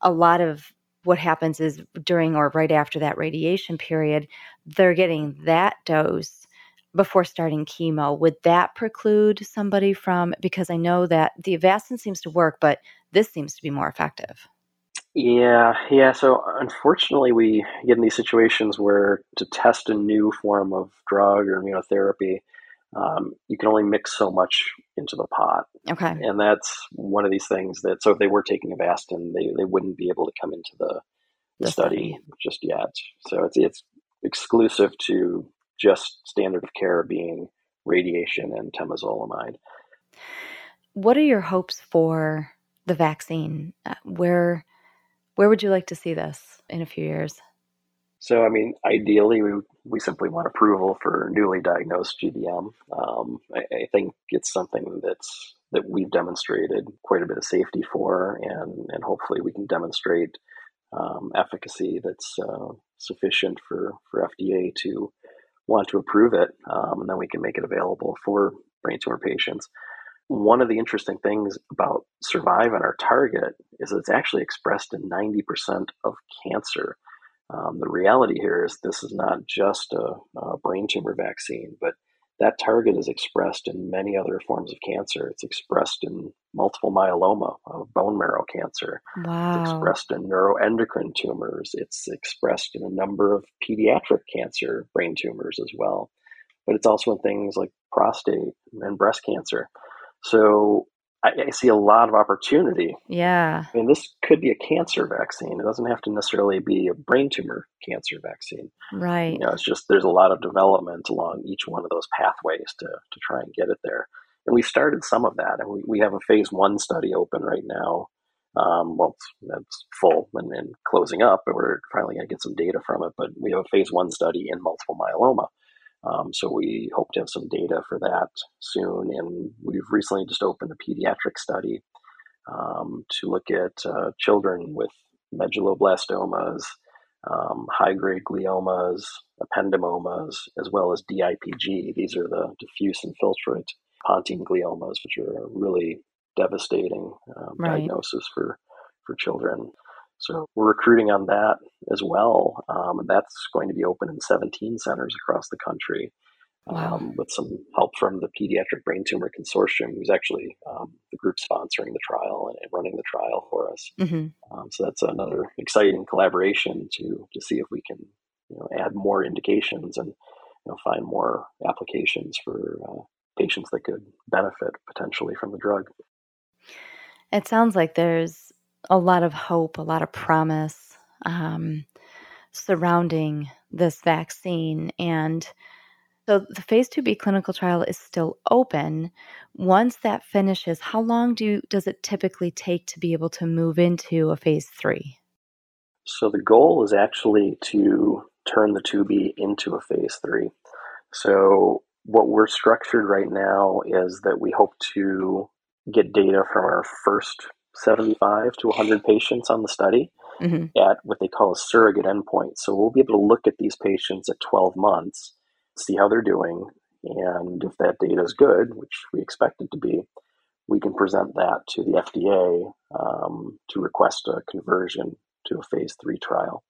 S2: a lot of what happens is during or right after that radiation period, they're getting that dose before starting chemo. Would that preclude somebody from, because I know that the Avastin seems to work, but this seems to be more effective.
S4: Yeah, yeah. So unfortunately, we get in these situations where to test a new form of drug or immunotherapy, um, you can only mix so much into the pot.
S2: Okay.
S4: And that's one of these things that, so if they were taking Avastin, they, they wouldn't be able to come into the, the, study, just yet. So it's, it's exclusive to just standard of care being radiation and temozolomide.
S2: What are your hopes for the vaccine? Uh, where, where would you like to see this in a few years?
S4: So, I mean, ideally, we, we simply want approval for newly diagnosed GBM. Um, I, I, think it's something that's that we've demonstrated quite a bit of safety for, and, and hopefully we can demonstrate um, efficacy that's uh, sufficient for, for FDA to want to approve it, um, and then we can make it available for brain tumor patients. One of the interesting things about survivin our target is it's actually expressed in 90% of cancer. Um, the reality here is this is not just a, a, brain tumor vaccine, but that target is expressed in many other forms of cancer. It's expressed in multiple myeloma, of bone marrow cancer.
S2: Wow.
S4: It's expressed in neuroendocrine tumors. It's expressed in a number of pediatric cancer brain tumors as well. But it's also in things like prostate and breast cancer. So I, I, see a lot of opportunity.
S2: Yeah.
S4: I mean, this could be a cancer vaccine. It doesn't have to necessarily be a brain tumor cancer vaccine.
S2: Right.
S4: You know, it's just there's a lot of development along each one of those pathways to, to try and get it there. And we've started some of that. And we, we have a phase one study open right now. Um, well, it's full and, and closing up, but we're finally going to get some data from it. But we have a phase one study in multiple myeloma. Um, so we hope to have some data for that soon. And we've recently just opened a pediatric study um, to look at uh, children with medulloblastomas, um, high grade gliomas, ependymomas, as well as DIPG. These are the diffuse infiltrate pontine gliomas, which are really devastating um, right. diagnosis for, for children. So we're recruiting on that as well. Um, and that's going to be open in 17 centers across the country. Wow. Um, with some help from the Pediatric Brain Tumor Consortium, who's actually um, the group sponsoring the trial and, and running the trial for us. Mm-hmm. Um, so that's another exciting collaboration to to see if we can you know, add more indications and you know, find more applications for uh, patients that could benefit potentially from the drug.
S2: It sounds like there's a lot of hope, a lot of promise um, surrounding this vaccine. And so the phase 2b clinical trial is still open. Once that finishes, how long do does it typically take to be able to move into a phase 3?
S4: So the goal is actually to turn the 2b into a phase 3. So what we're structured right now is that we hope to get data from our first 75 to 100 patients on the study mm-hmm. at what they call a surrogate endpoint. So we'll be able to look at these patients at 12 months, see how they're doing, and if that data is good, which we expect it to be, we can present that to the FDA um, to request a conversion to a phase three trial.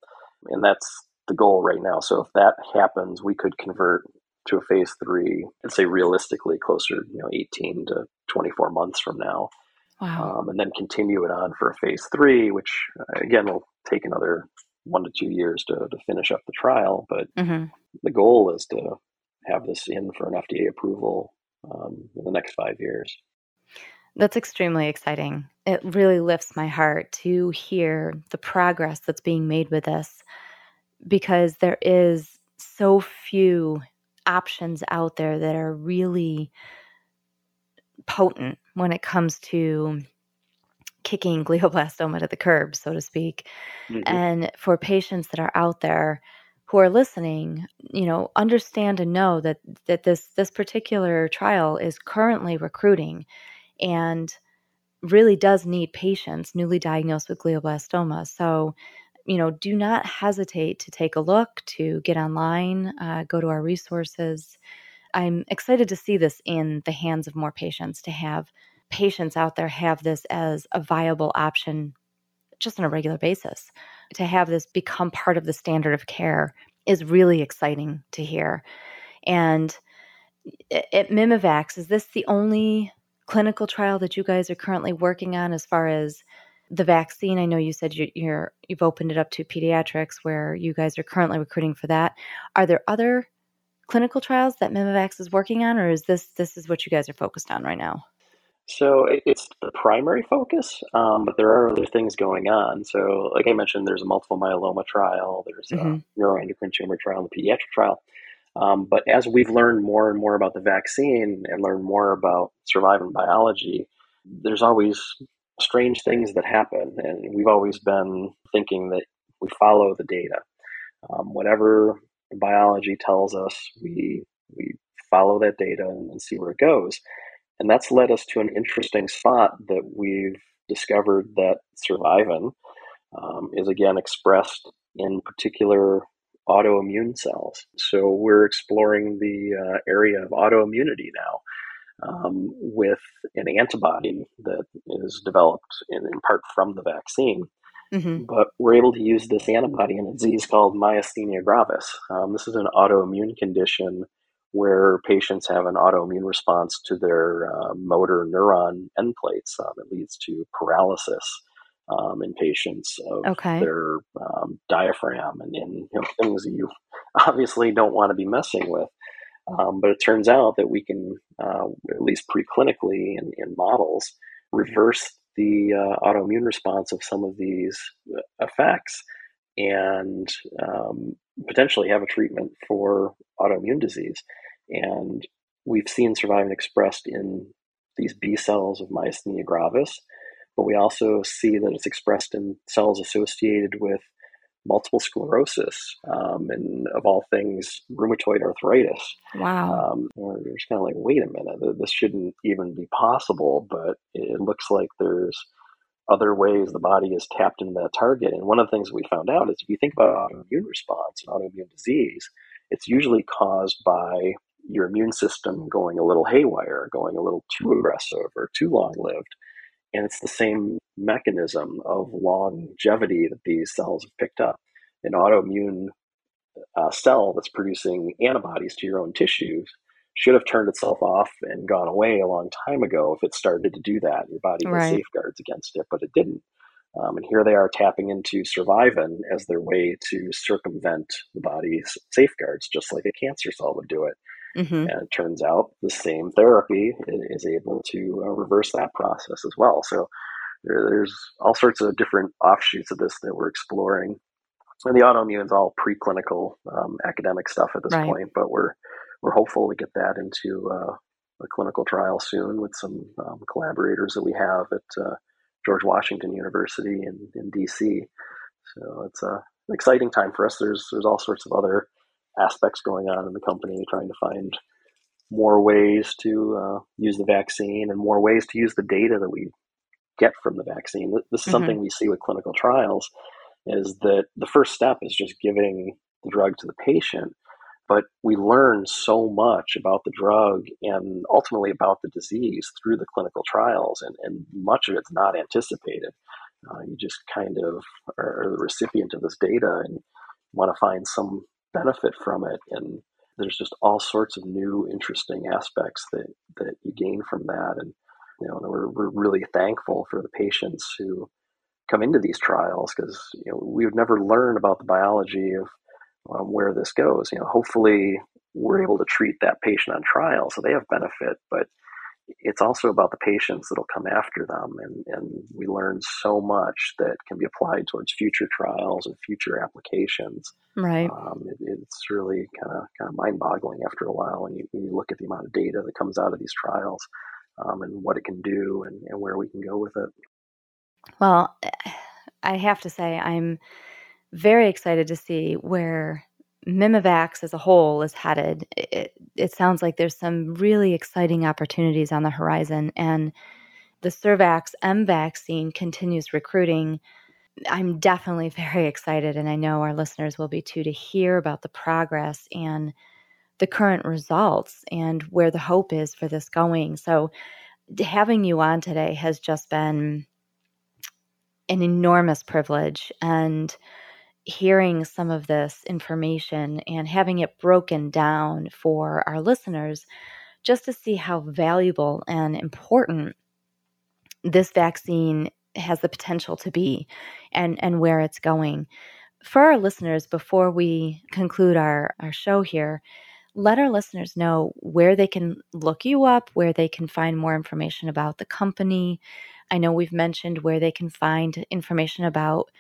S4: And that's the goal right now. So if that happens, we could convert to a phase three, I'd say realistically closer, you know, 18 to 24 months from now. Wow. Um, and then continue it on for a phase three, which uh, again will take another one to two years to, to finish up the trial. But mm-hmm. the goal is to have this in for an FDA approval um, in the next five years.
S2: That's extremely exciting. It really lifts my heart to hear the progress that's being made with this because there is so few options out there that are really potent when it comes to kicking glioblastoma to the curb, so to speak. Mm-hmm. And for patients that are out there who are listening, you know, understand and know that that this this particular trial is currently recruiting and really does need patients newly diagnosed with glioblastoma. So you know, do not hesitate to take a look, to get online, uh, go to our resources. I'm excited to see this in the hands of more patients, to have patients out there have this as a viable option just on a regular basis. To have this become part of the standard of care is really exciting to hear. And at Mimivax, is this the only clinical trial that you guys are currently working on as far as the vaccine, I know you said you, you're you've opened it up to pediatrics, where you guys are currently recruiting for that. Are there other clinical trials that Mimivax is working on, or is this this is what you guys are focused on right now?
S4: So it's the primary focus, um, but there are other things going on. So, like I mentioned, there's a multiple myeloma trial, there's mm-hmm. a neuroendocrine tumor trial, and the pediatric trial. Um, but as we've learned more and more about the vaccine and learned more about survivin biology, there's always strange things that happen. And we've always been thinking that we follow the data. Um, whatever biology tells us, we, we follow that data and, see where it goes. And that's led us to an interesting spot that we've discovered that survivin um, is again expressed in particular autoimmune cells. So we're exploring the uh, area of autoimmunity now um, with an antibody that is developed in, in part from the vaccine. Mm-hmm. But we're able to use this antibody in a disease called myasthenia gravis. Um, this is an autoimmune condition where patients have an autoimmune response to their uh, motor neuron end plates. Um, it leads to paralysis um, in patients of okay. their um, diaphragm and, and you know, things that you obviously don't want to be messing with. Um, but it turns out that we can, uh, at least preclinically in, in models, reverse the uh, autoimmune response of some of these uh, effects and um, potentially have a treatment for autoimmune disease. And we've seen survivin expressed in these B cells of myasthenia gravis, but we also see that it's expressed in cells associated with multiple sclerosis, um, and of all things, rheumatoid arthritis.
S2: Wow. Um,
S4: you're just kind of like, wait a minute, this shouldn't even be possible, but it looks like there's other ways the body is tapped into that target. And one of the things we found out is if you think about autoimmune response and autoimmune disease, it's usually caused by your immune system going a little haywire, going a little too aggressive or too long lived. And it's the same mechanism of longevity that these cells have picked up. An autoimmune uh, cell that's producing antibodies to your own tissues should have turned itself off and gone away a long time ago if it started to do that. Your body has right. safeguards against it, but it didn't. Um, and here they are tapping into survivin as their way to circumvent the body's safeguards, just like a cancer cell would do it. Mm-hmm. And it turns out the same therapy is able to uh, reverse that process as well. So there, there's all sorts of different offshoots of this that we're exploring. And the autoimmune is all preclinical um, academic stuff at this right. point, but we're we're hopeful to get that into uh, a clinical trial soon with some um, collaborators that we have at uh, George Washington University in, in DC. So it's uh, an exciting time for us. There's there's all sorts of other aspects going on in the company, trying to find more ways to uh, use the vaccine and more ways to use the data that we get from the vaccine. This is mm-hmm. something we see with clinical trials is that the first step is just giving the drug to the patient, but we learn so much about the drug and ultimately about the disease through the clinical trials, and, and much of it's not anticipated. Uh, you just kind of are the recipient of this data and want to find some benefit from it and there's just all sorts of new interesting aspects that that you gain from that and you know we're, we're really thankful for the patients who come into these trials because you know we would never learn about the biology of um, where this goes. You know hopefully we're able to treat that patient on trial so they have benefit but it's also about the patients that'll come after them and, and we learn so much that can be applied towards future trials and future applications.
S2: Right.
S4: Um, it, it's really kind of kind of mind-boggling after a while when you, when you, look at the amount of data that comes out of these trials um, and what it can do and, and where we can go with it.
S2: Well i have to say i'm very excited to see where Mimivax as a whole is headed, it, it sounds like there's some really exciting opportunities on the horizon. And the SurVaxM vaccine continues recruiting. I'm definitely very excited, and I know our listeners will be too, to hear about the progress and the current results and where the hope is for this going. So, having you on today has just been an enormous privilege. And hearing some of this information and having it broken down for our listeners just to see how valuable and important this vaccine has the potential to be and, and where it's going. For our listeners, before we conclude our, our show here, let our listeners know where they can look you up, where they can find more information about the company. I know we've mentioned where they can find information about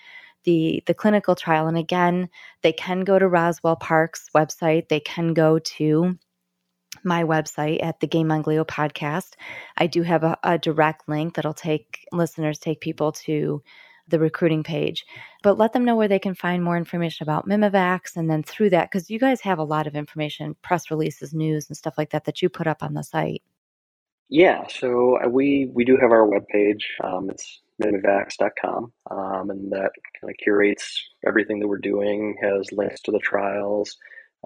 S2: the the clinical trial and again they can go to roswell park's website they can go to my website at the game on glio podcast. I do have a, a direct link that'll take listeners take people to the recruiting page but let them know where they can find more information about mimivax and then through that because you guys have a lot of information press releases news and stuff like that that you put up on the site.
S4: Yeah so uh, we we do have our webpage um, it's mimivax.com, um, and that kind of curates everything that we're doing, has links to the trials,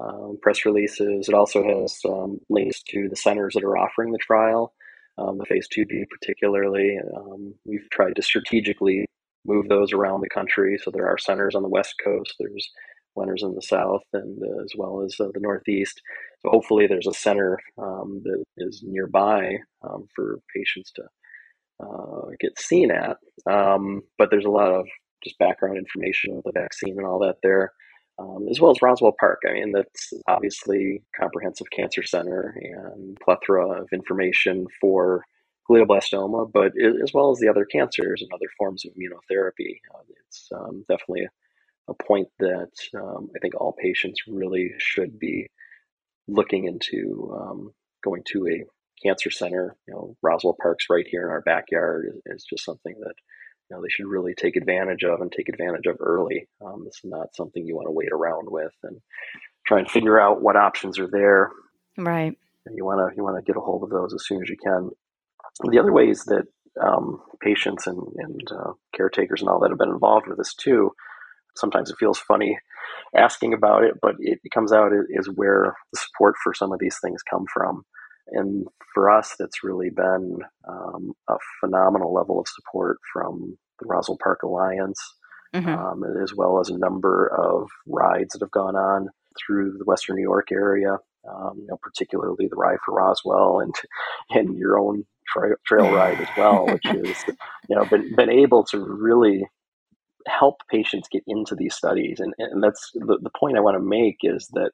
S4: um, press releases. It also has um, links to the centers that are offering the trial, um, the phase 2B particularly. Um, we've tried to strategically move those around the country. So there are centers on the West Coast, there's centers in the South, and uh, as well as uh, the Northeast. So hopefully there's a center um, that is nearby for patients to uh, get seen at. Um, but there's a lot of just background information of the vaccine and all that there, um, as well as Roswell Park. I mean, that's obviously comprehensive cancer center and plethora of information for glioblastoma, but as well as the other cancers and other forms of immunotherapy. Uh, it's um, definitely a, a, point that um, I think all patients really should be looking into um, going to a cancer center, you know, Roswell Park's right here in our backyard is, is just something that you know they should really take advantage of and take advantage of early. Um, this is not something you want to wait around with and try and figure out what options are there.
S2: Right.
S4: And you want to you want to get a hold of those as soon as you can. The other ways that um, patients and, and uh, caretakers and all that have been involved with this too. Sometimes it feels funny asking about it, but it, it comes out is where the support for some of these things come from. And for us, that's really been um, a phenomenal level of support from the Roswell Park Alliance, mm-hmm. um, as well as a number of rides that have gone on through the Western New York area. Um, you know, particularly the ride for Roswell and and your own tra- trail ride as well, which is you know been been able to really help patients get into these studies. And and that's the, the point I want to make is that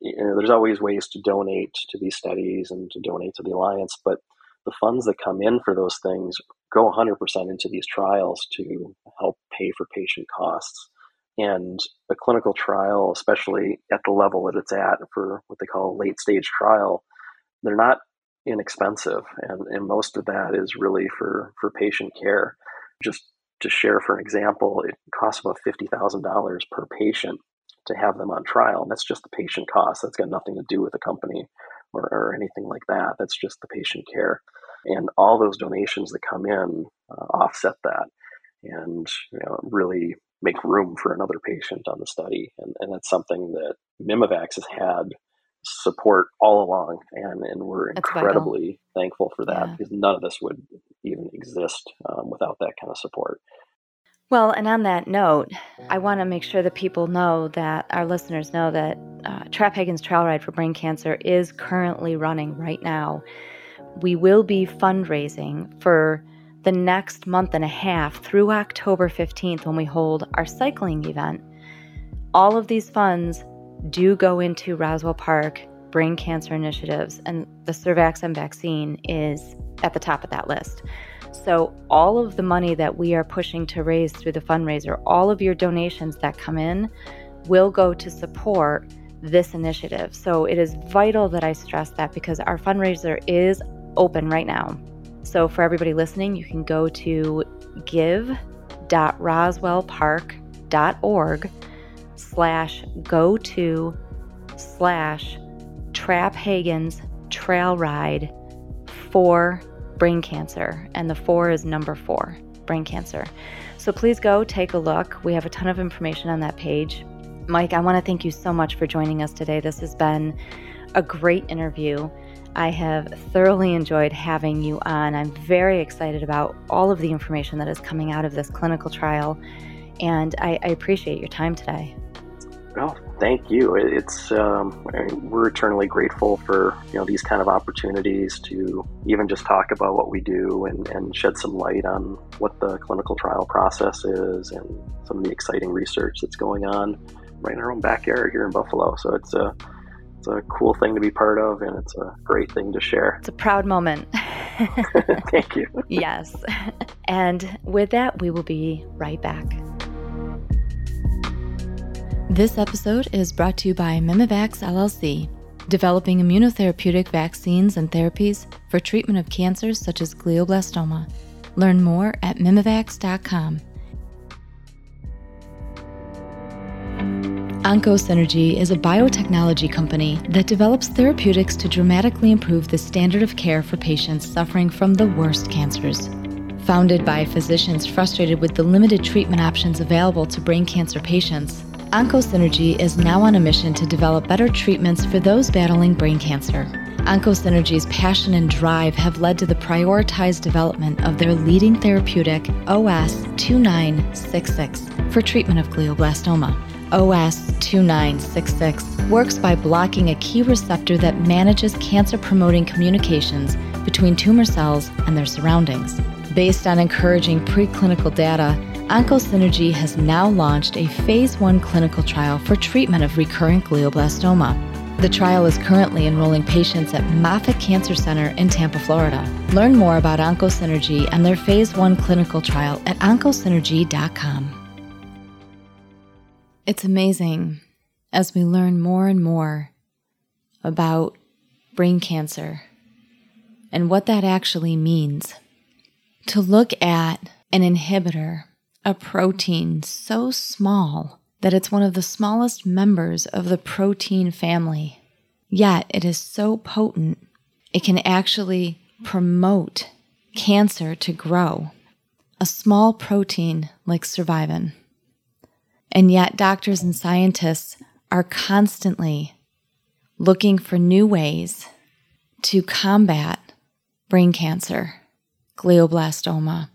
S4: you uh, know, there's always ways to donate to these studies and to donate to the alliance, but the funds that come in for those things go 100% into these trials to help pay for patient costs. And a clinical trial, especially at the level that it's at for what they call a late stage trial, they're not inexpensive. And, and most of that is really for, for patient care. Just to share for an example, it costs about $50,000 per patient to have them on trial. And that's just the patient cost. That's got nothing to do with the company or, or anything like that. That's just the patient care. And all those donations that come in uh, offset that and you know, really make room for another patient on the study. And, and that's something that Mimivax has had support all along. And, and we're incredibly thankful for that yeah. because none of this would even exist um, without that kind of support.
S2: Well, and on that note, I want to make sure that people know that our listeners know that uh, Trap Hagen's Trail Ride for Brain Cancer is currently running right now. We will be fundraising for the next month and a half through October 15th when we hold our cycling event. All of these funds do go into Roswell Park brain cancer initiatives, and the SurVaxM vaccine is at the top of that list. So, all of the money that we are pushing to raise through the fundraiser, all of your donations that come in, will go to support this initiative. So, it is vital that I stress that because our fundraiser is open right now. So, for everybody listening, you can go to give.roswellpark.org slash go to slash Trap Hagen's Trail Ride for brain cancer, and the four is number four, brain cancer. So please go take a look. We have a ton of information on that page. Mike, I want to thank you so much for joining us today. This has been a great interview. I have thoroughly enjoyed having you on. I'm very excited about all of the information that is coming out of this clinical trial, and I, I appreciate your time today.
S4: Well, thank you. It's um, we're eternally grateful for you know these kind of opportunities to even just talk about what we do and, and shed some light on what the clinical trial process is and some of the exciting research that's going on right in our own backyard here in Buffalo. So it's a it's a cool thing to be part of, and it's a great thing to share.
S2: It's a proud moment.
S4: Thank you.
S2: yes. And with that, we will be right back. This episode is brought to you by Mimivax LLC, developing immunotherapeutic vaccines and therapies for treatment of cancers such as glioblastoma. Learn more at mimivax.com. OncoSynergy is a biotechnology company that develops therapeutics to dramatically improve the standard of care for patients suffering from the worst cancers. Founded by physicians frustrated with the limited treatment options available to brain cancer patients, OncoSynergy is now on a mission to develop better treatments for those battling brain cancer. OncoSynergy's passion and drive have led to the prioritized development of their leading therapeutic OS 2966 for treatment of glioblastoma. OS 2966 works by blocking a key receptor that manages cancer promoting communications between tumor cells and their surroundings. Based on encouraging preclinical data, OncoSynergy has now launched a phase 1 clinical trial for treatment of recurrent glioblastoma. The trial is currently enrolling patients at Moffitt Cancer Center in Tampa, Florida. Learn more about OncoSynergy and their phase 1 clinical trial at oncosynergy.com. It's amazing as we learn more and more about brain cancer and what that actually means. To look at an inhibitor a protein so small that it's one of the smallest members of the protein family. Yet it is so potent, it can actually promote cancer to grow, a small protein like survivin. And yet, doctors and scientists are constantly looking for new ways to combat brain cancer, glioblastoma,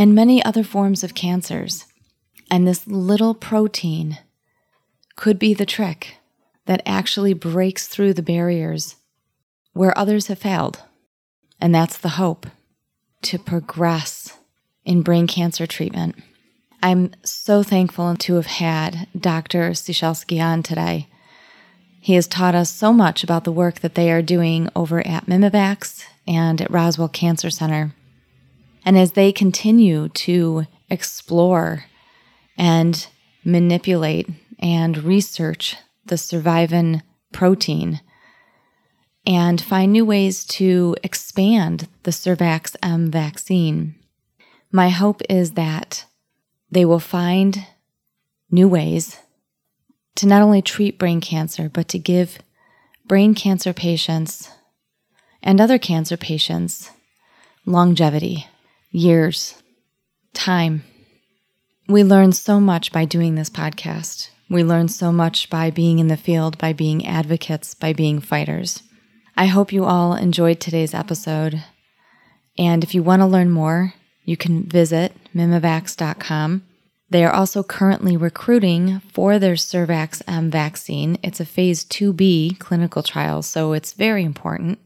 S2: and many other forms of cancers. And this little protein could be the trick that actually breaks through the barriers where others have failed. And that's the hope to progress in brain cancer treatment. I'm so thankful to have had Dr. Ciesielski on today. He has taught us so much about the work that they are doing over at Mimivax and at Roswell Cancer Center. And as they continue to explore and manipulate and research the survivin protein and find new ways to expand the SurVaxM vaccine, my hope is that they will find new ways to not only treat brain cancer, but to give brain cancer patients and other cancer patients longevity, years, time. We learn so much by doing this podcast. We learn so much by being in the field, by being advocates, by being fighters. I hope you all enjoyed today's episode. And if you want to learn more, you can visit mimivax.com. They are also currently recruiting for their SurVaxM vaccine. It's a phase 2B clinical trial, so it's very important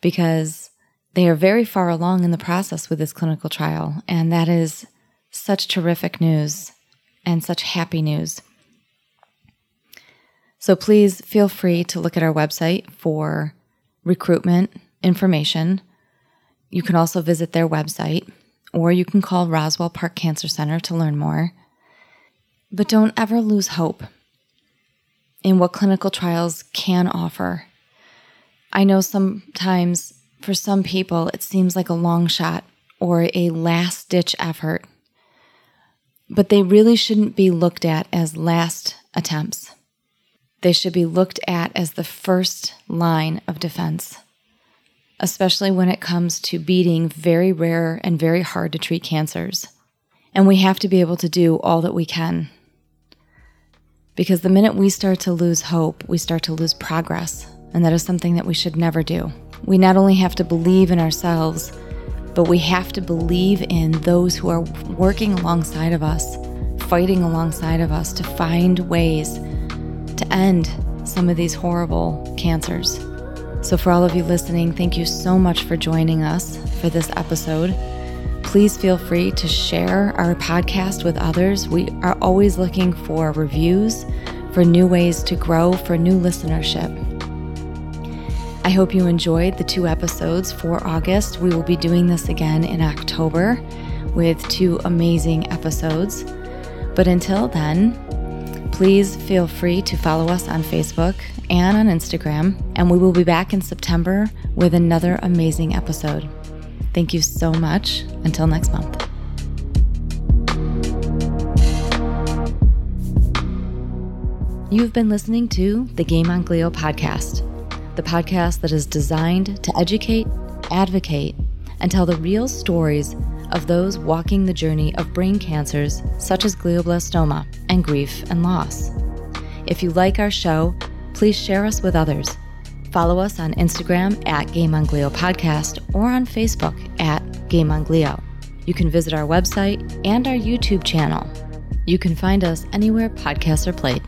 S2: because they are very far along in the process with this clinical trial. And that is such terrific news and such happy news. So please feel free to look at our website for recruitment information. You can also visit their website or you can call Roswell Park Cancer Center to learn more. But don't ever lose hope in what clinical trials can offer. I know sometimes for some people it seems like a long shot or a last ditch effort, but they really shouldn't be looked at as last attempts. They should be looked at as the first line of defense especially when it comes to beating very rare and very hard to treat cancers. And we have to be able to do all that we can. Because the minute we start to lose hope, we start to lose progress. And that is something that we should never do. We not only have to believe in ourselves, but we have to believe in those who are working alongside of us, fighting alongside of us to find ways to end some of these horrible cancers. So, for all of you listening, thank you so much for joining us for this episode. Please feel free to share our podcast with others. We are always looking for reviews, for new ways to grow, for new listenership. I hope you enjoyed the two episodes for August. We will be doing this again in October with two amazing episodes. But until then, please feel free to follow us on Facebook and on Instagram. And we will be back in September with another amazing episode. Thank you so much. Until next month. You've been listening to the Game on Glio podcast, the podcast that is designed to educate, advocate, and tell the real stories of those walking the journey of brain cancers such as glioblastoma and grief and loss. If you like our show, please share us with others. Follow us on Instagram at Game on Glio Podcast or on Facebook at Game on Glio. You can visit our website and our YouTube channel. You can find us anywhere podcasts are played.